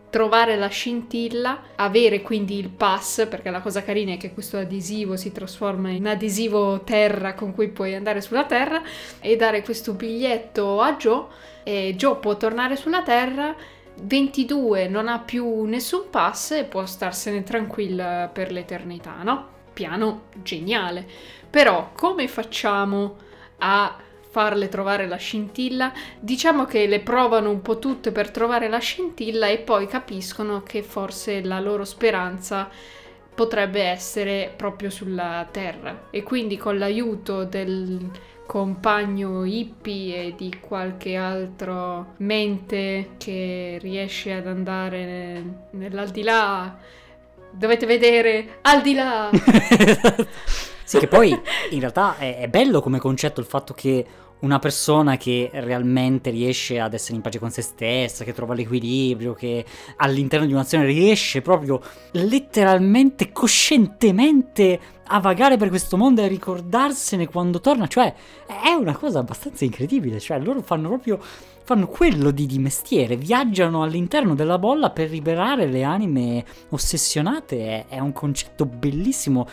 trovare la scintilla, avere quindi il pass, perché la cosa carina è che questo adesivo si trasforma in adesivo terra con cui puoi andare sulla terra e dare questo biglietto a Joe e Joe può tornare sulla terra 22 non ha più nessun pass e può starsene tranquilla per l'eternità, no? Piano geniale. Però come facciamo a farle trovare la scintilla? Diciamo che le provano un po' tutte per trovare la scintilla e poi capiscono che forse la loro speranza potrebbe essere proprio sulla Terra e quindi con l'aiuto del compagno hippie e di qualche altro mente che riesce ad andare nell'aldilà dovete vedere al di là. sì, che poi in realtà è, è, bello come concetto il fatto che una persona che realmente riesce ad essere in pace con se stessa, che trova l'equilibrio, che all'interno di un'azione riesce proprio letteralmente, coscientemente a vagare per questo mondo e a ricordarsene quando torna, cioè è una cosa abbastanza incredibile, cioè loro fanno proprio fanno quello di, di mestiere, viaggiano all'interno della bolla per liberare le anime ossessionate, è, è un concetto bellissimo.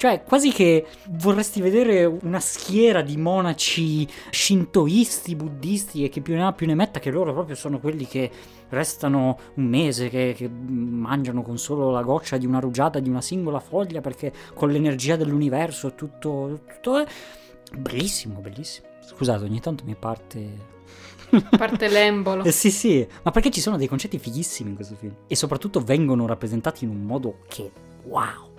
Cioè, quasi che vorresti vedere una schiera di monaci shintoisti, buddisti e che più ne ha più ne metta, che loro proprio sono quelli che restano un mese, che, che mangiano con solo la goccia di una rugiada di una singola foglia, perché con l'energia dell'universo tutto... tutto è bellissimo, bellissimo. Scusate, ogni tanto mi parte Parte l'embolo. Eh, sì, sì, ma perché ci sono dei concetti fighissimi in questo film. E soprattutto vengono rappresentati in un modo che wow.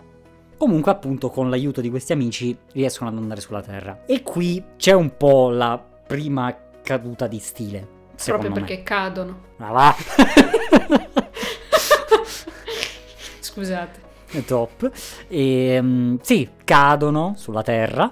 Comunque, appunto, con l'aiuto di questi amici riescono ad andare sulla Terra. E qui c'è un po' la prima caduta di stile. Proprio me. perché cadono. Ma va! Scusate. È top. E, um, sì, cadono sulla Terra.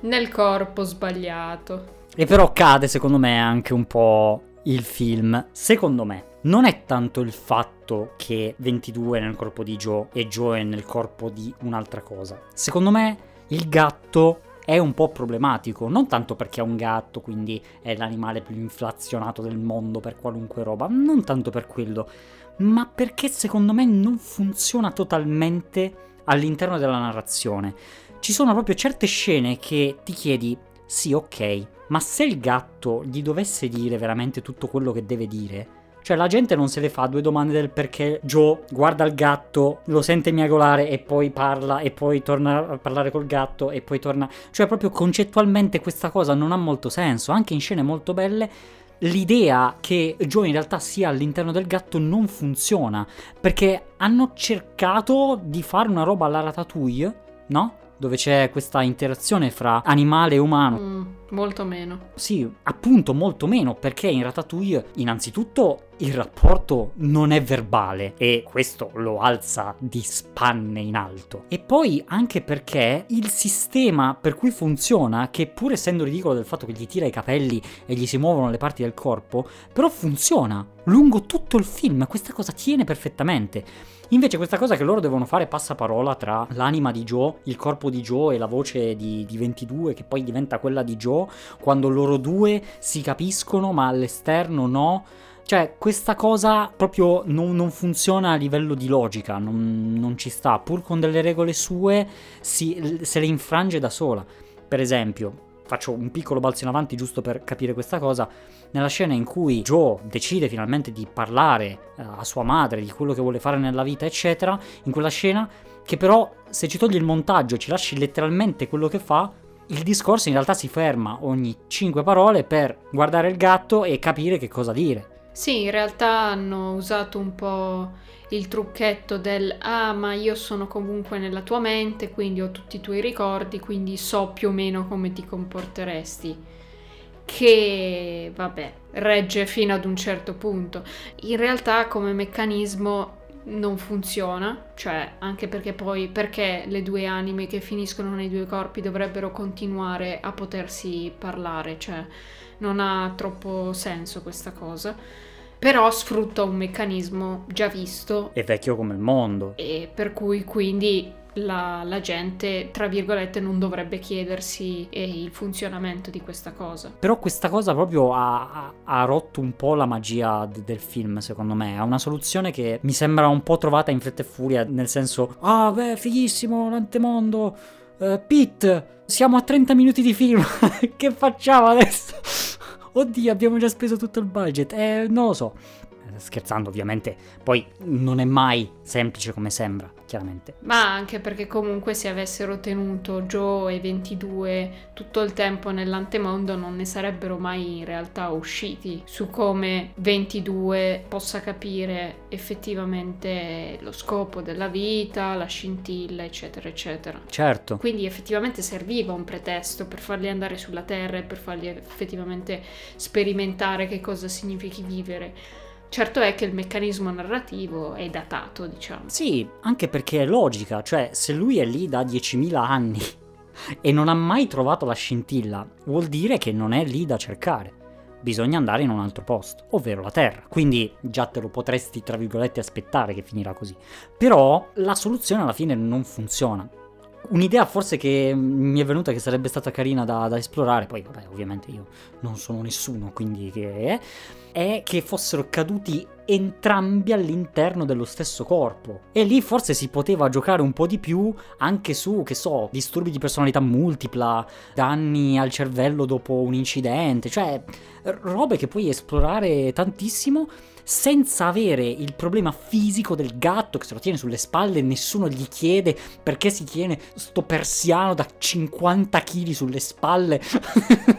Nel corpo sbagliato. E però cade secondo me anche un po' il film. Secondo me non è tanto il fatto che 22 è nel corpo di Joe e Joe è nel corpo di un'altra cosa. Secondo me il gatto è un po' problematico, non tanto perché è un gatto, quindi è l'animale più inflazionato del mondo per qualunque roba, non tanto per quello, ma perché secondo me non funziona totalmente all'interno della narrazione. Ci sono proprio certe scene che ti chiedi, sì ok, ma se il gatto gli dovesse dire veramente tutto quello che deve dire, cioè la gente non se le fa due domande del perché Joe guarda il gatto, lo sente miagolare e poi parla e poi torna a parlare col gatto e poi torna... Cioè proprio concettualmente questa cosa non ha molto senso, anche in scene molto belle l'idea che Joe in realtà sia all'interno del gatto non funziona perché hanno cercato di fare una roba alla Ratatouille, no? Dove c'è questa interazione fra animale e umano. Mm, molto meno. Sì, appunto molto meno, perché in Ratatouille innanzitutto il rapporto non è verbale e questo lo alza di spanne in alto. E poi anche perché il sistema per cui funziona, che pur essendo ridicolo del fatto che gli tira i capelli e gli si muovono le parti del corpo, però funziona lungo tutto il film, questa cosa tiene perfettamente. Invece questa cosa che loro devono fare passaparola tra l'anima di Joe, il corpo di Joe e la voce di, di 22 che poi diventa quella di Joe, quando loro due si capiscono ma all'esterno no. Cioè, questa cosa proprio non, non funziona a livello di logica, non, non, ci sta, pur con delle regole sue si, se le infrange da sola. Per esempio, faccio un piccolo balzo in avanti giusto per capire questa cosa, nella scena in cui Joe decide finalmente di parlare uh, a sua madre di quello che vuole fare nella vita, eccetera, in quella scena che però se ci togli il montaggio e ci lasci letteralmente quello che fa, il discorso in realtà si ferma ogni 5 parole per guardare il gatto e capire che cosa dire. Sì, in realtà hanno usato un po' il trucchetto del ah ma io sono comunque nella tua mente, quindi ho tutti i tuoi ricordi, quindi so più o meno come ti comporteresti. Che vabbè, regge fino ad un certo punto. In realtà come meccanismo non funziona, cioè anche perché poi perché le due anime che finiscono nei due corpi dovrebbero continuare a potersi parlare, cioè non ha troppo senso questa cosa però sfrutta un meccanismo già visto. È vecchio come il mondo. E per cui quindi la, la, gente, tra virgolette, non dovrebbe chiedersi eh, il funzionamento di questa cosa. Però questa cosa proprio ha, ha, ha rotto un po' la magia d- del film, secondo me. È una soluzione che mi sembra un po' trovata in fretta e furia, nel senso, ah, beh, fighissimo, l'antemondo. Uh, Pete, siamo a 30 minuti di film, che facciamo adesso? Oddio abbiamo già speso tutto il budget, eh, non lo so. Eh, scherzando ovviamente, poi non è mai semplice come sembra chiaramente. Ma anche perché comunque se avessero tenuto Joe e 22 tutto il tempo nell'antemondo non ne sarebbero mai in realtà usciti su come 22 possa capire effettivamente lo scopo della vita, la scintilla, eccetera, eccetera. Certo. Quindi effettivamente serviva un pretesto per farli andare sulla Terra e per farli effettivamente sperimentare che cosa significhi vivere. Certo è che il meccanismo narrativo è datato, diciamo. Sì, anche perché è logica, cioè se lui è lì da 10.000 anni e non ha mai trovato la scintilla, vuol dire che non è lì da cercare. Bisogna andare in un altro posto, ovvero la Terra. Quindi già te lo potresti, tra virgolette, aspettare che finirà così. Però la soluzione alla fine non funziona. Un'idea forse che mi è venuta che sarebbe stata carina da, da esplorare, poi vabbè ovviamente io non sono nessuno, quindi che è, è che fossero caduti entrambi all'interno dello stesso corpo. E lì forse si poteva giocare un po' di più anche su, che so, disturbi di personalità multipla, danni al cervello dopo un incidente, cioè robe che puoi esplorare tantissimo senza avere il problema fisico del gatto che se lo tiene sulle spalle e nessuno gli chiede perché si tiene sto persiano da 50 kg sulle spalle.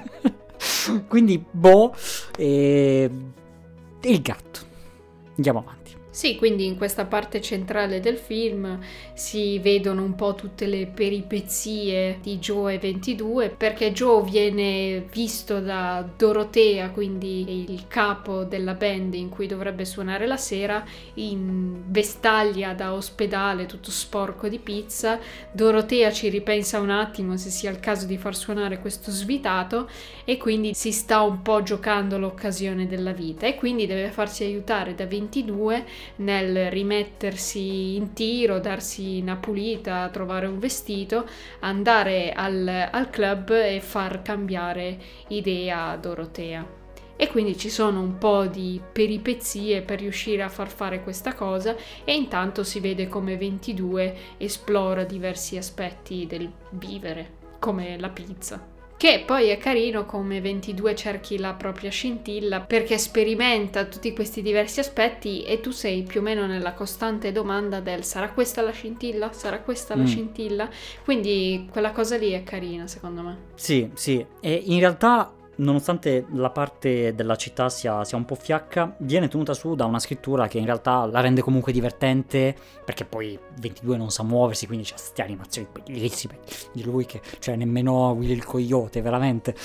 Quindi, boh, e... e il gatto. Andiamo avanti. Sì, quindi in questa parte centrale del film si vedono un po' tutte le peripezie di Joe 22 perché Joe viene visto da Dorotea, quindi il capo della band in cui dovrebbe suonare la sera, in vestaglia da ospedale tutto sporco di pizza. Dorotea ci ripensa un attimo se sia il caso di far suonare questo svitato e quindi si sta un po' giocando l'occasione della vita e quindi deve farsi aiutare da 22 nel rimettersi in tiro, darsi una pulita, trovare un vestito, andare al, al club e far cambiare idea a Dorotea e quindi ci sono un po' di peripezie per riuscire a far fare questa cosa e intanto si vede come 22 esplora diversi aspetti del vivere, come la pizza. Che poi è carino come 22 cerchi la propria scintilla perché sperimenta tutti questi diversi aspetti e tu sei più o meno nella costante domanda del sarà questa la scintilla? Sarà questa la mm. scintilla? Quindi quella cosa lì è carina secondo me. Sì, sì. E in realtà nonostante la parte della città sia, sia, un po' fiacca, viene tenuta su da una scrittura che in realtà la rende comunque divertente, perché poi 22 non sa muoversi, quindi c'è queste animazioni bellissime di lui che, cioè nemmeno Willy il Coyote, veramente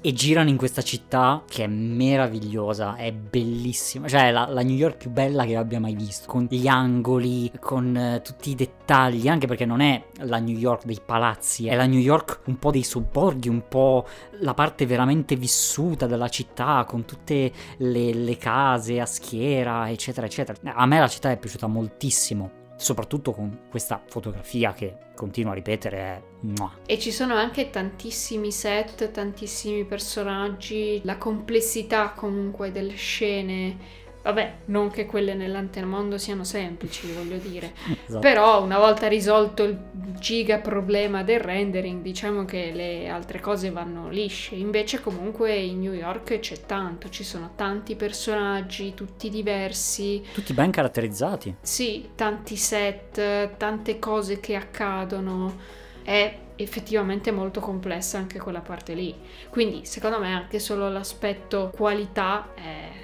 e girano in questa città che è meravigliosa, è bellissima, cioè la, la New York più bella che abbia mai visto, con gli angoli, con uh, tutti i dettagli, anche perché non è la New York dei palazzi, è la New York un po' dei sobborghi, un po' la parte veramente vissuta della città, con tutte le, le case a schiera, eccetera, eccetera. A me la città è piaciuta moltissimo soprattutto con questa fotografia che continuo a ripetere è e ci sono anche tantissimi set, tantissimi personaggi, la complessità comunque delle scene Vabbè, non che quelle nell'antemondo siano semplici, voglio dire. Esatto. Però una volta risolto il giga problema del rendering, diciamo che le altre cose vanno lisce. Invece comunque in New York c'è tanto, ci sono tanti personaggi, tutti diversi. Tutti ben caratterizzati. Sì, tanti set, tante cose che accadono. È effettivamente molto complessa anche quella parte lì. Quindi secondo me anche solo l'aspetto qualità è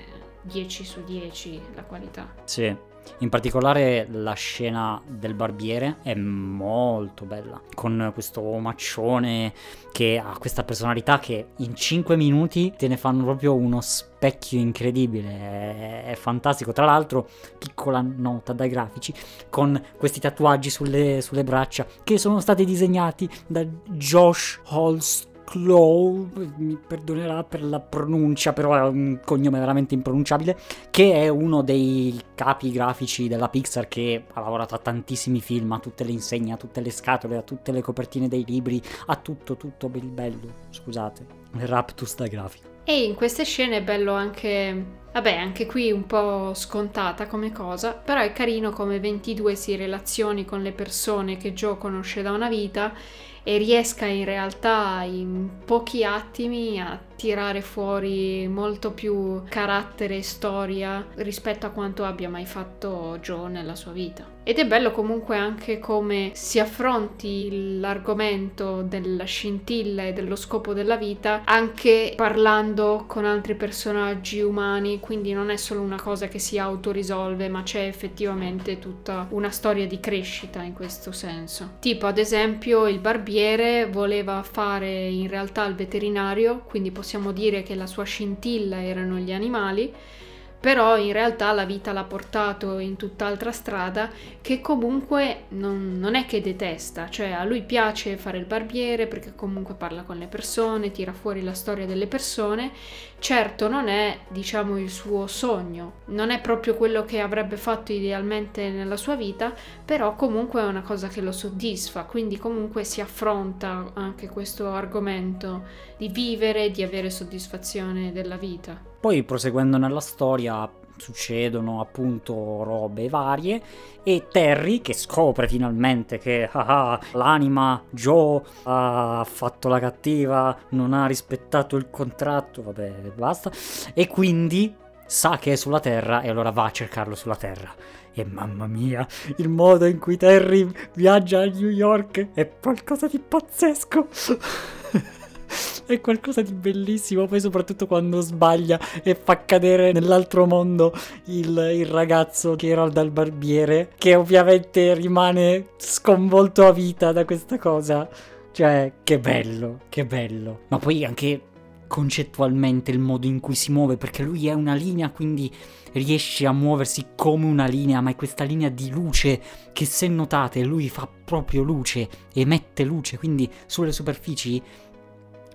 10 su 10 la qualità. Sì, in particolare la scena del barbiere è molto bella, con questo omaccione che ha questa personalità che in 5 minuti te ne fanno proprio uno specchio incredibile, è, è fantastico. Tra l'altro, piccola nota dai grafici, con questi tatuaggi sulle, sulle braccia che sono stati disegnati da Josh Holst Clow, mi perdonerà per la pronuncia, però è un cognome veramente impronunciabile, che è uno dei capi grafici della Pixar che ha lavorato a tantissimi film, a tutte le insegne, a tutte le scatole, a tutte le copertine dei libri, a tutto, tutto bello, scusate, raptus da grafico. E in queste scene è bello anche Vabbè, anche qui un po' scontata come cosa, però è carino come 22 si relazioni con le persone che Joe conosce da una vita e riesca in realtà in pochi attimi a tirare fuori molto più carattere e storia rispetto a quanto abbia mai fatto Joe nella sua vita. Ed è bello comunque anche come si affronti l'argomento della scintilla e dello scopo della vita anche parlando con altri personaggi umani, quindi non è solo una cosa che si autorisolve, ma c'è effettivamente tutta una storia di crescita in questo senso. Tipo ad esempio il barbiere voleva fare in realtà il veterinario, quindi possiamo dire che la sua scintilla erano gli animali però in realtà la vita l'ha portato in tutt'altra strada che comunque non, non, è che detesta, cioè a lui piace fare il barbiere perché comunque parla con le persone, tira fuori la storia delle persone, certo non è diciamo il suo sogno, non è proprio quello che avrebbe fatto idealmente nella sua vita, però comunque è una cosa che lo soddisfa, quindi comunque si affronta anche questo argomento di vivere, di avere soddisfazione della vita. Poi proseguendo nella storia succedono appunto robe varie e Terry che scopre finalmente che ah, l'anima Joe ha fatto la cattiva, non ha rispettato il contratto, vabbè basta, e quindi sa che è sulla Terra e allora va a cercarlo sulla Terra. E mamma mia, il modo in cui Terry viaggia a New York è qualcosa di pazzesco. è qualcosa di bellissimo, poi soprattutto quando sbaglia e fa cadere nell'altro mondo il, il ragazzo che era dal barbiere, che ovviamente rimane sconvolto a vita da questa cosa. Cioè, che bello, che bello. Ma poi anche concettualmente il modo in cui si muove, perché lui è una linea, quindi riesce a muoversi come una linea, ma è questa linea di luce che se notate lui fa proprio luce, emette luce, quindi sulle superfici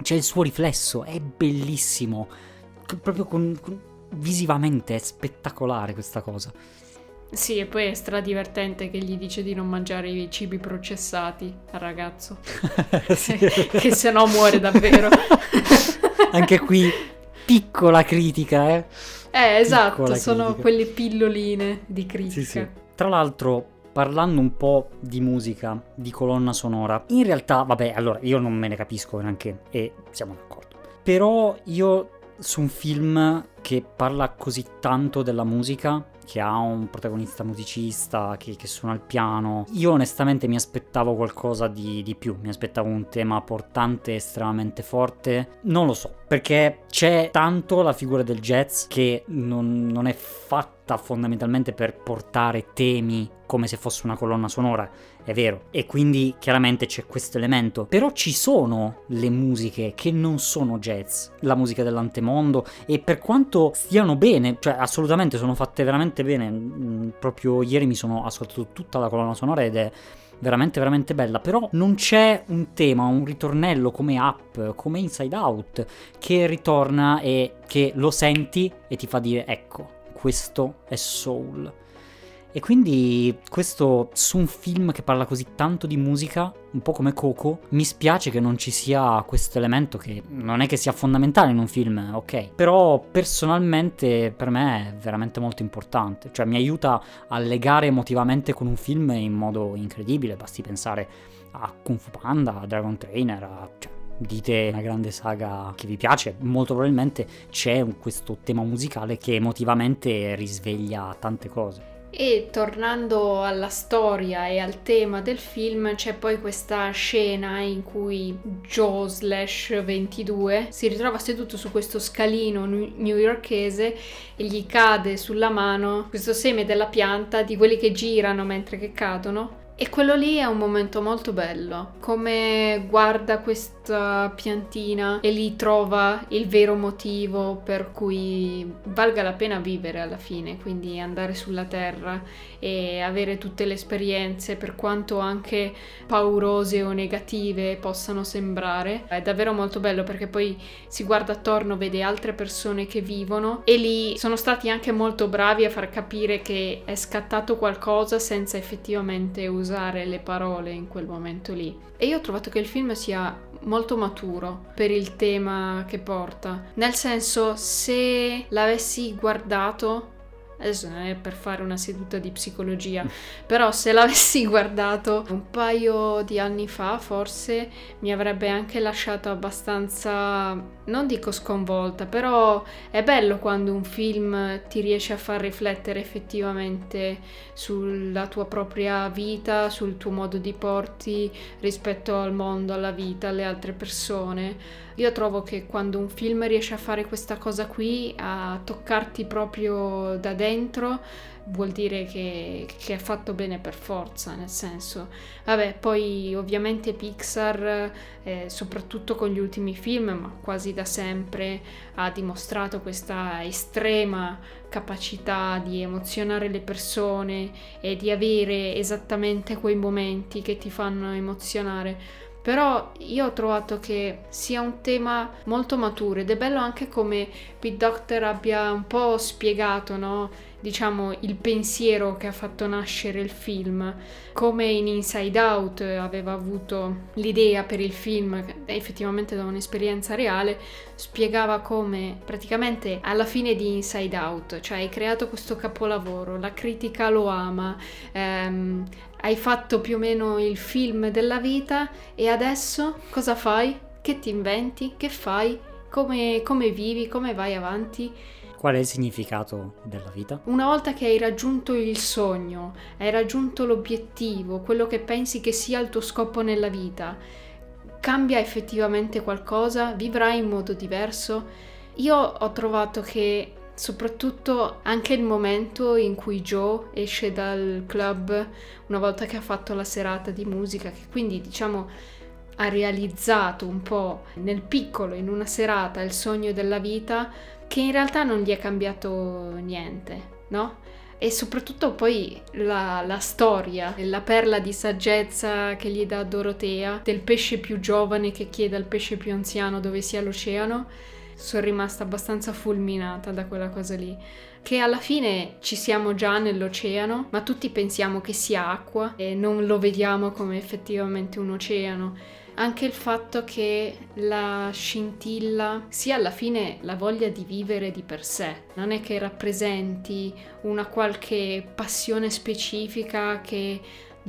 c'è il suo riflesso, è bellissimo, proprio con, con, visivamente è spettacolare questa cosa. Sì, e poi è stradivertente che gli dice di non mangiare i cibi processati al ragazzo. che se no muore davvero. Anche qui piccola critica, eh. Eh, esatto, piccola sono critica. quelle pilloline di critica. Sì, sì. Tra l'altro, parlando un po' di musica, di colonna sonora, in realtà, vabbè, allora io non me ne capisco neanche e siamo d'accordo. Però io su un film che parla così tanto della musica, che ha un protagonista musicista che, che suona il piano. Io onestamente mi aspettavo qualcosa di, di, più, mi aspettavo un tema portante, estremamente forte. Non lo so, perché c'è tanto la figura del jazz che non, non è fatta fondamentalmente per portare temi come se fosse una colonna sonora, è vero. E quindi chiaramente c'è questo elemento. Però ci sono le musiche che non sono jazz, la musica dell'antemondo, e per quanto stiano bene, cioè assolutamente sono fatte veramente bene, mm, proprio ieri mi sono ascoltato tutta la colonna sonora ed è veramente veramente bella, però non c'è un tema, un ritornello come Up, come Inside Out che ritorna e che lo senti e ti fa dire ecco, questo è soul. E quindi questo su un film che parla così tanto di musica, un po' come Coco, mi spiace che non ci sia questo elemento che non è che sia fondamentale in un film, ok? Però personalmente per me è veramente molto importante, cioè mi aiuta a legare emotivamente con un film in modo incredibile, basti pensare a Kung Fu Panda, a Dragon Trainer, a... Cioè, dite una grande saga che vi piace, molto probabilmente c'è questo tema musicale che emotivamente risveglia tante cose. E tornando alla storia e al tema del film, c'è poi questa scena in cui Joe slash 22 si ritrova seduto su questo scalino newyorkese e gli cade sulla mano questo seme della pianta di quelli che girano mentre che cadono. E quello lì è un momento molto bello, come guarda questa piantina e lì trova il vero motivo per cui valga la pena vivere alla fine, quindi andare sulla terra e avere tutte le esperienze, per quanto anche paurose o negative possano sembrare. È davvero molto bello perché poi si guarda attorno, vede altre persone che vivono e lì sono stati anche molto bravi a far capire che è scattato qualcosa senza effettivamente usare le parole in quel momento lì. E io ho trovato che il film sia molto maturo per il tema che porta. Nel senso, se l'avessi guardato adesso non è per fare una seduta di psicologia, però se l'avessi guardato un paio di anni fa forse mi avrebbe anche lasciato abbastanza, non dico sconvolta, però è bello quando un film ti riesce a far riflettere effettivamente sulla tua propria vita, sul tuo modo di porti rispetto al mondo, alla vita, alle altre persone. Io trovo che quando un film riesce a fare questa cosa qui, a toccarti proprio da dentro, vuol dire che, che è fatto bene per forza, nel senso, vabbè, poi ovviamente Pixar, eh, soprattutto con gli ultimi film, ma quasi da sempre, ha dimostrato questa estrema capacità di emozionare le persone e di avere esattamente quei momenti che ti fanno emozionare però io ho trovato che sia un tema molto maturo ed è bello anche come Pete Doctor abbia un po' spiegato, no? Diciamo, il pensiero che ha fatto nascere il film. Come in Inside Out aveva avuto l'idea per il film, effettivamente da un'esperienza reale, spiegava come praticamente alla fine di Inside Out, cioè hai creato questo capolavoro, la critica lo ama, ehm, hai fatto più o meno il film della vita e adesso cosa fai? Che ti inventi? Che fai? Come, come vivi? Come vai avanti? Qual è il significato della vita? Una volta che hai raggiunto il sogno, hai raggiunto l'obiettivo, quello che pensi che sia il tuo scopo nella vita, cambia effettivamente qualcosa? Vivrai in modo diverso? Io ho trovato che soprattutto anche il momento in cui Joe esce dal club una volta che ha fatto la serata di musica, che quindi diciamo ha realizzato un po' nel piccolo, in una serata, il sogno della vita, che in realtà non gli è cambiato niente, no? E soprattutto poi la, la, storia, la perla di saggezza che gli dà Dorotea, del pesce più giovane che chiede al pesce più anziano dove sia l'oceano, sono rimasta abbastanza fulminata da quella cosa lì. Che alla fine ci siamo già nell'oceano, ma tutti pensiamo che sia acqua e non lo vediamo come effettivamente un oceano anche il fatto che la scintilla sia alla fine la voglia di vivere di per sé, non è che rappresenti una qualche passione specifica che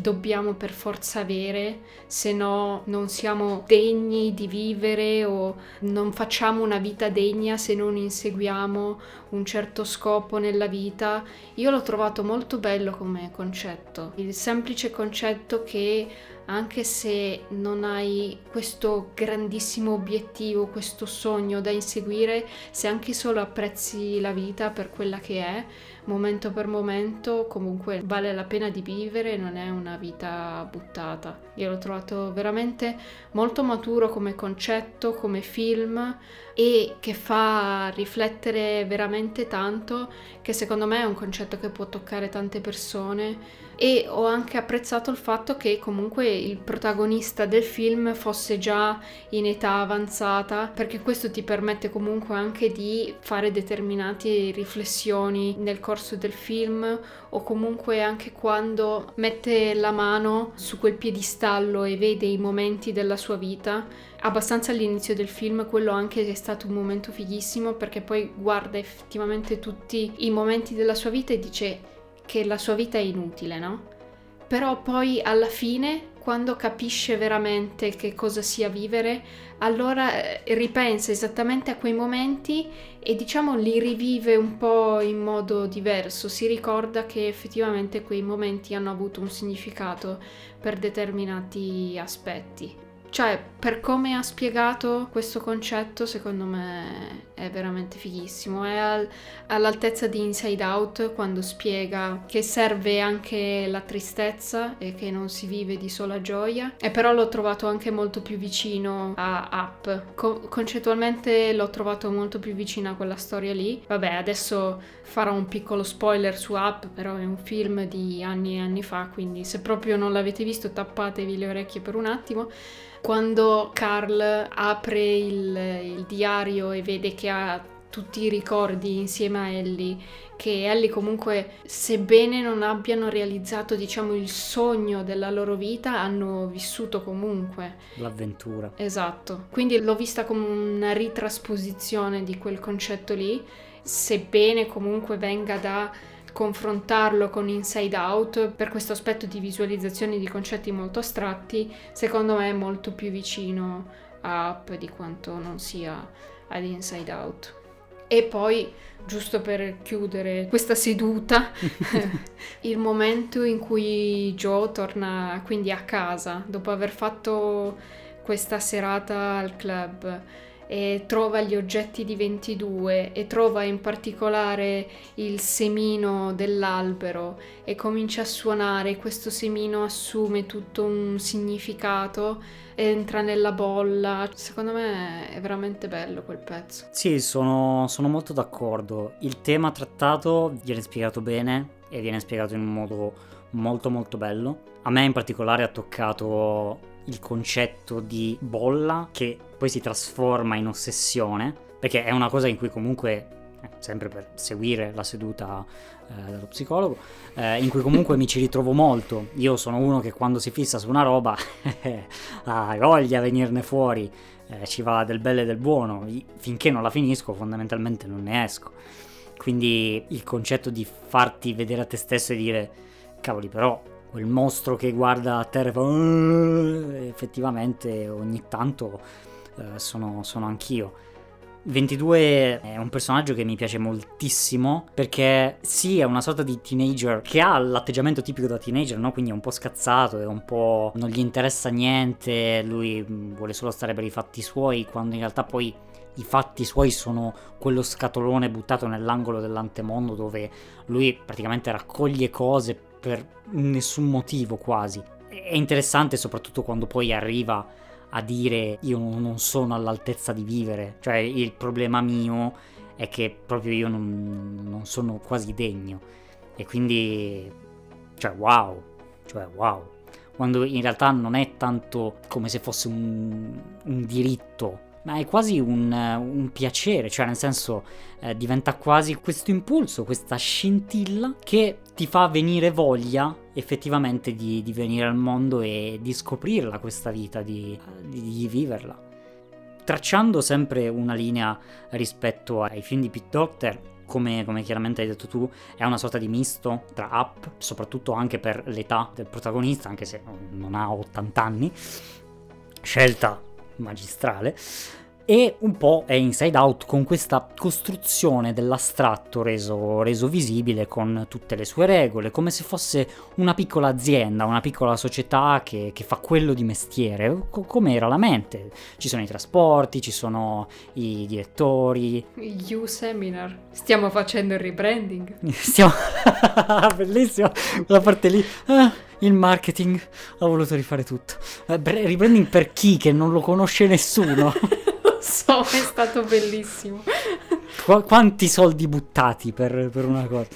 dobbiamo per forza avere, se no non siamo degni di vivere o non facciamo una vita degna se non inseguiamo un certo scopo nella vita. Io l'ho trovato molto bello come concetto, il semplice concetto che anche se non hai questo grandissimo obiettivo, questo sogno da inseguire, se anche solo apprezzi la vita per quella che è, momento per momento, comunque vale la pena di vivere, non è una vita buttata. Io l'ho trovato veramente molto maturo come concetto, come film e che fa riflettere veramente tanto, che secondo me è un concetto che può toccare tante persone e ho anche apprezzato il fatto che comunque il protagonista del film fosse già in età avanzata perché questo ti permette comunque anche di fare determinate riflessioni nel corso del film o comunque anche quando mette la mano su quel piedistallo e vede i momenti della sua vita. Abbastanza all'inizio del film, quello anche è stato un momento fighissimo perché poi guarda effettivamente tutti i momenti della sua vita e dice che la sua vita è inutile, no? Però poi alla fine, quando capisce veramente che cosa sia vivere, allora eh, ripensa esattamente a quei momenti e diciamo li rivive un po' in modo diverso, si ricorda che effettivamente quei momenti hanno avuto un significato per determinati aspetti. Cioè, per come ha spiegato questo concetto, secondo me è veramente fighissimo. È al, all'altezza di Inside Out quando spiega che serve anche la tristezza e che non si vive di sola gioia. E però l'ho trovato anche molto più vicino a Up. Co- concettualmente l'ho trovato molto più vicino a quella storia lì. Vabbè, adesso farò un piccolo spoiler su Up, però è un film di anni e anni fa, quindi se proprio non l'avete visto tappatevi le orecchie per un attimo quando Carl apre il, il diario e vede che ha tutti i ricordi insieme a Ellie, che Ellie comunque, sebbene non abbiano realizzato, diciamo, il sogno della loro vita, hanno vissuto comunque. L'avventura. Esatto. Quindi l'ho vista come una ritrasposizione di quel concetto lì, sebbene comunque venga da confrontarlo con Inside Out per questo aspetto di visualizzazione di concetti molto astratti, secondo me è molto più vicino a Up di quanto non sia ad Inside Out. E poi, giusto per chiudere questa seduta, il momento in cui Joe torna quindi a casa dopo aver fatto questa serata al club e trova gli oggetti di 22 e trova in particolare il semino dell'albero e comincia a suonare, questo semino assume tutto un significato, entra nella bolla, secondo me è veramente bello quel pezzo. Sì, sono, sono molto d'accordo, il tema trattato viene spiegato bene e viene spiegato in un modo molto molto bello. A me in particolare ha toccato il concetto di bolla che poi si trasforma in ossessione, perché è una cosa in cui comunque eh, sempre per seguire la seduta eh, dello psicologo, eh, in cui comunque mi ci ritrovo molto. Io sono uno che quando si fissa su una roba ha voglia venirne fuori, eh, ci va del bello e del buono, finché non la finisco fondamentalmente non ne esco. Quindi il concetto di farti vedere a te stesso e dire, cavoli però quel mostro che guarda a terra e fa effettivamente ogni tanto eh, sono, sono anch'io 22 è un personaggio che mi piace moltissimo perché sì, è una sorta di teenager che ha l'atteggiamento tipico da teenager, no? Quindi è un po' scazzato, è un po' non gli interessa niente, lui mm, vuole solo stare per i fatti suoi, quando in realtà poi i fatti suoi sono quello scatolone buttato nell'angolo dell'antemondo dove lui praticamente raccoglie cose per nessun motivo quasi. È interessante soprattutto quando poi arriva a dire io non sono all'altezza di vivere, cioè il problema mio è che proprio io non, non sono quasi degno. E quindi, cioè wow, cioè wow, quando in realtà non è tanto come se fosse un, un diritto ma è quasi un, un piacere, cioè nel senso eh, diventa quasi questo impulso, questa scintilla che ti fa venire voglia effettivamente di, di venire al mondo e di scoprirla questa vita, di, di, di viverla. Tracciando sempre una linea rispetto ai film di Pete Docter, come, come, chiaramente hai detto tu, è una sorta di misto tra app, soprattutto anche per l'età del protagonista, anche se non ha 80 anni, scelta magistrale, e un po' è Inside Out con questa costruzione dell'astratto reso, reso, visibile con tutte le sue regole, come se fosse una piccola azienda, una piccola società che, che fa quello di mestiere, co- come era la mente. Ci sono i trasporti, ci sono i direttori. You Seminar, stiamo facendo il rebranding. Stiamo... Bellissimo, la parte lì. Ah, il marketing ha voluto rifare tutto. Eh, rebranding per chi che non lo conosce nessuno. so, è stato bellissimo. Qu- quanti soldi buttati per, per una cosa.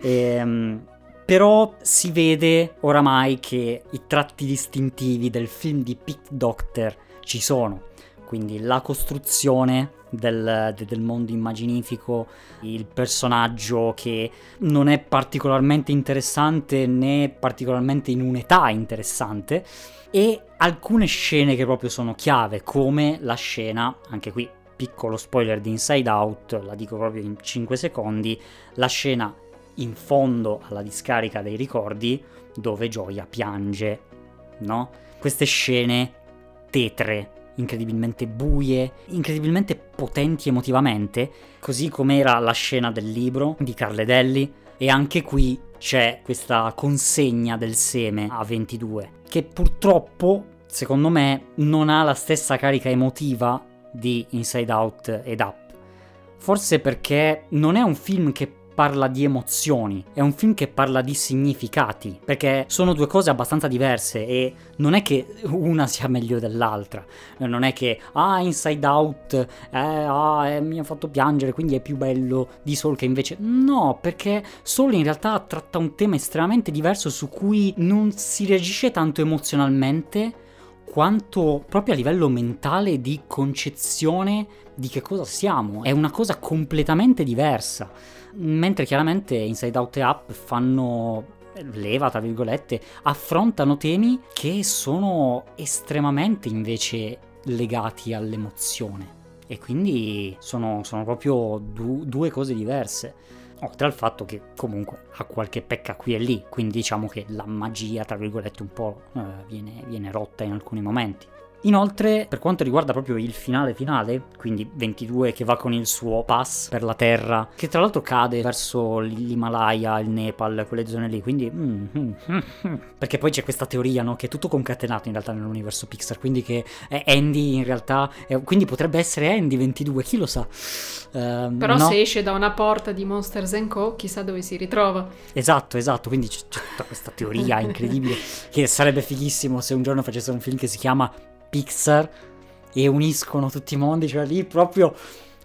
Ehm, però si vede oramai che i tratti distintivi del film di Pete Doctor ci sono. Quindi la costruzione del, del, mondo immaginifico, il personaggio che non è particolarmente interessante né particolarmente in un'età interessante e alcune scene che proprio sono chiave, come la scena, anche qui piccolo spoiler di Inside Out, la dico proprio in 5 secondi, la scena in fondo alla discarica dei ricordi dove Gioia piange, no? Queste scene tetre, incredibilmente buie, incredibilmente potenti emotivamente, così come era la scena del libro di Carledelli e anche qui c'è questa consegna del seme a 22 che purtroppo, secondo me, non ha la stessa carica emotiva di Inside Out ed Up. Forse perché non è un film che parla di emozioni, è un film che parla di significati, perché sono due cose abbastanza diverse e non è che una sia meglio dell'altra, non è che ah Inside Out eh, ah, eh, mi ha fatto piangere quindi è più bello di Soul che invece no, perché Soul in realtà tratta un tema estremamente diverso su cui non si reagisce tanto emozionalmente quanto proprio a livello mentale di concezione di che cosa siamo, è una cosa completamente diversa mentre chiaramente Inside Out e Up fanno leva, tra virgolette, affrontano temi che sono estremamente invece legati all'emozione. E quindi sono, sono proprio du- due cose diverse. Oltre al fatto che comunque ha qualche pecca qui e lì, quindi diciamo che la magia, tra virgolette, un po' eh, viene, viene rotta in alcuni momenti. Inoltre, per quanto riguarda proprio il finale finale, quindi 22 che va con il suo pass per la Terra, che tra l'altro cade verso l'Himalaya, il Nepal, quelle zone lì, quindi... Mm, mm, mm, perché poi c'è questa teoria, no? Che è tutto concatenato in realtà nell'universo Pixar, quindi che Andy in realtà... È, quindi potrebbe essere Andy 22, chi lo sa? Uh, Però no? se esce da una porta di Monsters Co., chissà dove si ritrova. Esatto, esatto, quindi c'è, c'è tutta questa teoria incredibile, che sarebbe fighissimo se un giorno facesse un film che si chiama Pixar e uniscono tutti i mondi, cioè lì proprio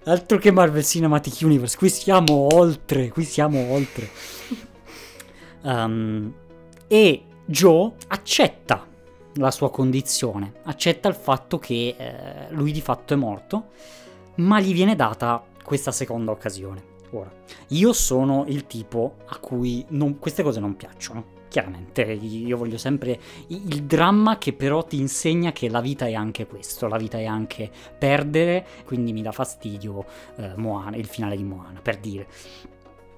altro che Marvel Cinematic Universe, qui siamo oltre, qui siamo oltre. Um, e Joe accetta la sua condizione, accetta il fatto che eh, lui di fatto è morto, ma gli viene data questa seconda occasione. Ora, io sono il tipo a cui non, queste cose non piacciono chiaramente io voglio sempre il dramma che però ti insegna che la vita è anche questo, la vita è anche perdere, quindi mi dà fastidio eh, Moana, il finale di Moana, per dire.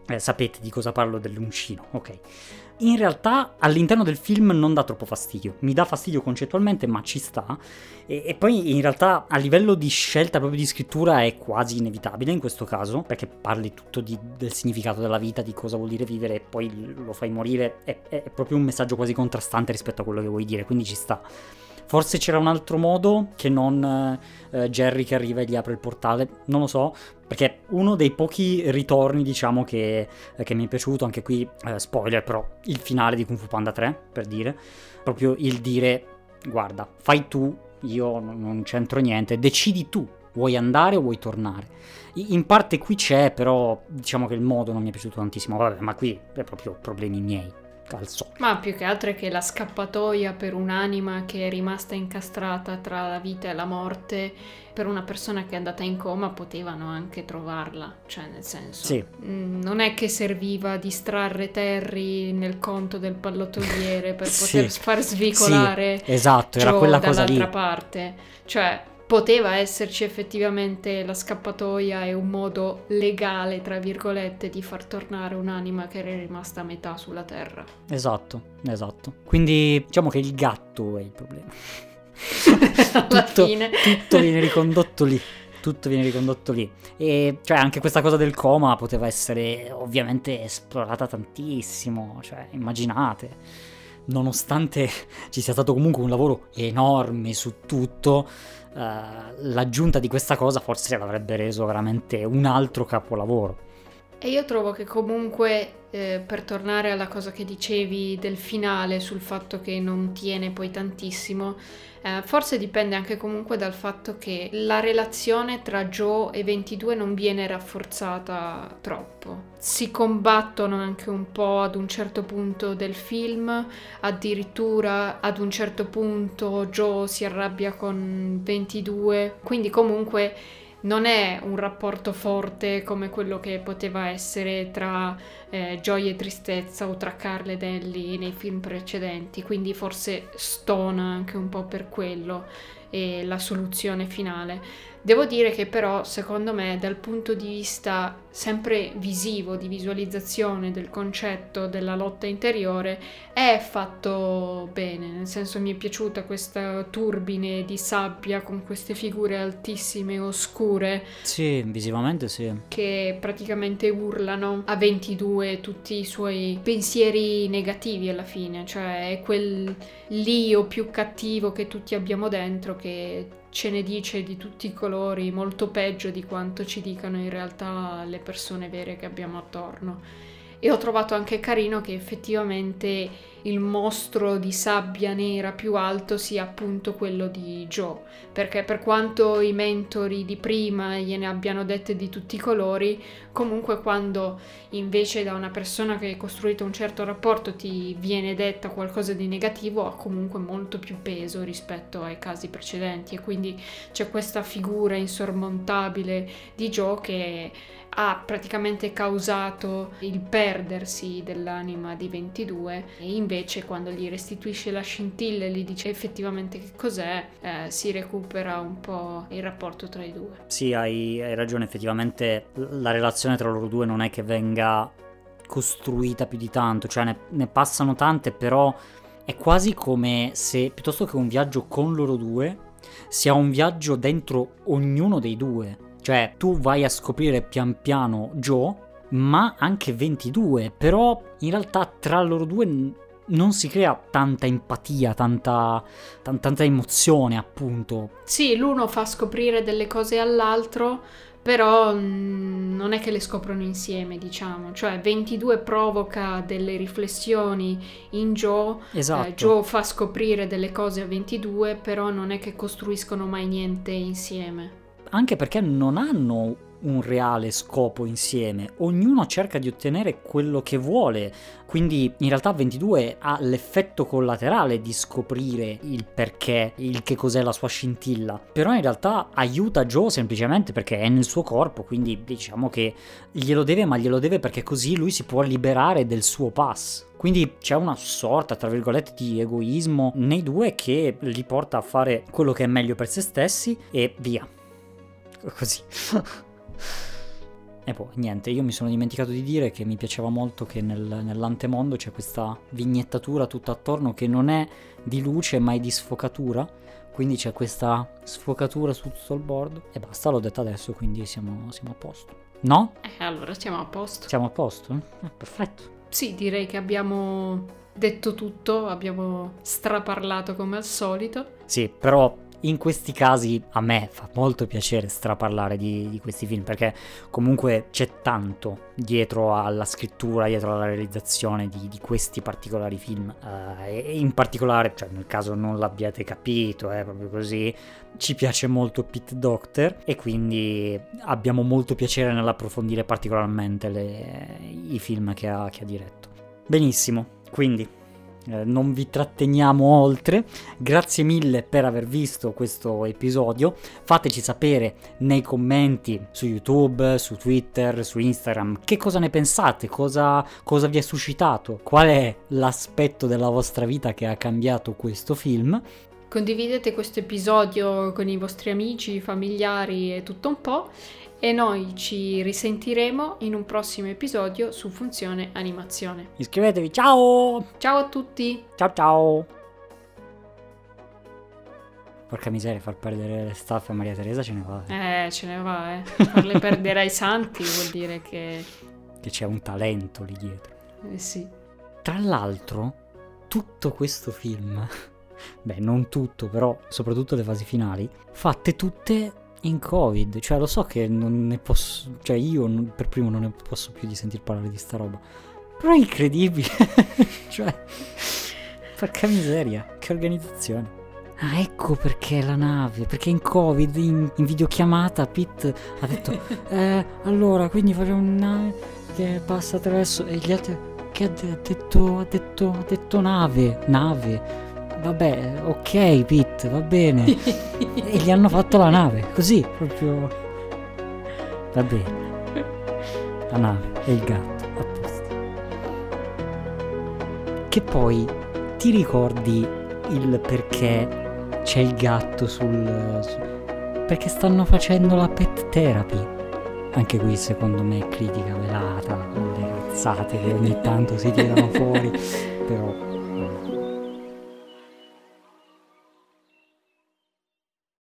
Eh, sapete di cosa parlo dell'uncino, ok in realtà all'interno del film non dà troppo fastidio, mi dà fastidio concettualmente ma ci sta. E, e, poi in realtà a livello di scelta proprio di scrittura è quasi inevitabile in questo caso perché parli tutto di, del significato della vita, di cosa vuol dire vivere e poi lo fai morire, è, è proprio un messaggio quasi contrastante rispetto a quello che vuoi dire, quindi ci sta. Forse c'era un altro modo che non eh, Jerry che arriva e gli apre il portale, non lo so, perché uno dei pochi ritorni, diciamo, che, eh, che mi è piaciuto, anche qui, eh, spoiler però, il finale di Kung Fu Panda 3, per dire, proprio il dire, guarda, fai tu, io non c'entro niente, decidi tu, vuoi andare o vuoi tornare. In parte qui c'è, però diciamo che il modo non mi è piaciuto tantissimo, vabbè, ma qui è proprio problemi miei al solito. Ma più che altro è che la scappatoia per un'anima che è rimasta incastrata tra la vita e la morte, per una persona che è andata in coma potevano anche trovarla, cioè nel senso... Sì. mm, Non è che serviva a distrarre Terry nel conto del pallottoliere per Sì. poter far svicolare Esatto, era Joe quella cosa lì. dall'altra parte. Cioè, poteva esserci effettivamente la scappatoia e un modo legale, tra virgolette, di far tornare un'anima che era rimasta a metà sulla Terra. Esatto, esatto. Quindi diciamo che il gatto è il problema. Alla tutto, fine. tutto viene ricondotto lì. Tutto viene ricondotto lì. E cioè anche questa cosa del coma poteva essere ovviamente esplorata tantissimo. Cioè, immaginate. Nonostante ci sia stato comunque un lavoro enorme su tutto, l'aggiunta di questa cosa forse l'avrebbe reso veramente un altro capolavoro. E io trovo che comunque, eh, per tornare alla cosa che dicevi del finale, sul fatto che non tiene poi tantissimo, eh, forse dipende anche comunque dal fatto che la relazione tra Joe e 22 non viene rafforzata troppo. Si combattono anche un po' ad un certo punto del film, addirittura ad un certo punto Joe si arrabbia con 22, quindi comunque non è un rapporto forte come quello che poteva essere tra eh, gioia e tristezza o tra Carl ed Ellie nei film precedenti, quindi forse stona anche un po' per quello e la soluzione finale. Devo dire che però secondo me dal punto di vista sempre visivo, di visualizzazione del concetto della lotta interiore, è fatto bene, nel senso mi è piaciuta questa turbine di sabbia con queste figure altissime oscure. Sì, visivamente sì. che praticamente urlano a 22 tutti i suoi pensieri negativi alla fine, cioè è quel l'io più cattivo che tutti abbiamo dentro che ce ne dice di tutti i colori molto peggio di quanto ci dicano in realtà le persone vere che abbiamo attorno. E ho trovato anche carino che effettivamente il mostro di sabbia nera più alto sia appunto quello di Joe, perché per quanto i mentori di prima gliene abbiano dette di tutti i colori, comunque quando invece da una persona che hai costruito un certo rapporto ti viene detta qualcosa di negativo ha comunque molto più peso rispetto ai casi precedenti. E quindi c'è questa figura insormontabile di Joe che ha praticamente causato il perdersi dell'anima di 22 e invece quando gli restituisce la scintilla e gli dice effettivamente che cos'è eh, si recupera un po' il rapporto tra i due. Sì, hai, hai ragione, effettivamente la relazione tra loro due non è che venga costruita più di tanto, cioè ne, ne passano tante, però è quasi come se piuttosto che un viaggio con loro due sia un viaggio dentro ognuno dei due. Cioè tu vai a scoprire pian piano Joe, ma anche 22, però in realtà tra loro due non si crea tanta empatia, tanta, tan- tanta emozione appunto. Sì, l'uno fa scoprire delle cose all'altro, però mm, non è che le scoprono insieme, diciamo. Cioè 22 provoca delle riflessioni in Joe, Esatto. eh, Joe fa scoprire delle cose a 22, però non è che costruiscono mai niente insieme. Anche perché non hanno un reale scopo insieme, ognuno cerca di ottenere quello che vuole, quindi in realtà 22 ha l'effetto collaterale di scoprire il perché, il che cos'è la sua scintilla, però in realtà aiuta Joe semplicemente perché è nel suo corpo, quindi diciamo che glielo deve, ma glielo deve perché così lui si può liberare del suo pass. Quindi c'è una sorta, tra virgolette, di egoismo nei due che li porta a fare quello che è meglio per se stessi e via. Così. E poi niente, io mi sono dimenticato di dire che mi piaceva molto che nel- nell'antemondo c'è questa vignettatura tutta attorno che non è di luce ma è di sfocatura. Quindi c'è questa sfocatura su tutto il bordo. E basta, l'ho detto adesso, quindi siamo, siamo a posto. No? Eh, allora siamo a posto. Siamo a posto? Eh, perfetto. Sì, direi che abbiamo detto tutto, abbiamo straparlato come al solito. Sì, però in questi casi a me fa molto piacere straparlare di, di questi film perché comunque c'è tanto dietro alla scrittura, dietro alla realizzazione di, di questi particolari film. Eh, e in particolare, cioè nel caso non l'abbiate capito, è proprio così, ci piace molto Pete Doctor e quindi abbiamo molto piacere nell'approfondire particolarmente le- i film che ha, che ha diretto. Benissimo. Quindi eh, non vi tratteniamo oltre. Grazie mille per aver visto questo episodio. Fateci sapere nei commenti su YouTube, su Twitter, su Instagram che cosa ne pensate, cosa, cosa vi è suscitato, qual è l'aspetto della vostra vita che ha cambiato questo film. Condividete questo episodio con i vostri amici, familiari e tutto un po' e noi ci risentiremo in un prossimo episodio su Funzione Animazione. Iscrivetevi, ciao! Ciao a tutti! Ciao ciao! Porca miseria, far perdere le staffe a Maria Teresa ce ne va. Eh, eh ce ne va, eh. Farle perdere ai santi vuol dire che... Che c'è un talento lì dietro. Eh sì. Tra l'altro, tutto questo film, beh non tutto, però soprattutto le fasi finali, fatte tutte in covid, cioè lo so che non ne posso, cioè io non, per primo non ne posso più di sentir parlare di sta roba, però è incredibile, cioè, porca miseria, che organizzazione. Ah, ecco perché la nave, perché in covid, in, in videochiamata, Pete ha detto, eh, allora, quindi facciamo una nave che passa attraverso, e gli altri, che ha detto, ha detto, ha detto nave, nave, vabbè, ok Pete, va bene. e gli hanno fatto la nave, così, proprio... Va bene. La nave e il gatto, a posto. Che poi ti ricordi il perché c'è il gatto sul... sul... Perché stanno facendo la pet therapy. Anche qui secondo me è critica velata, le cazzate che ogni tanto si tirano fuori, però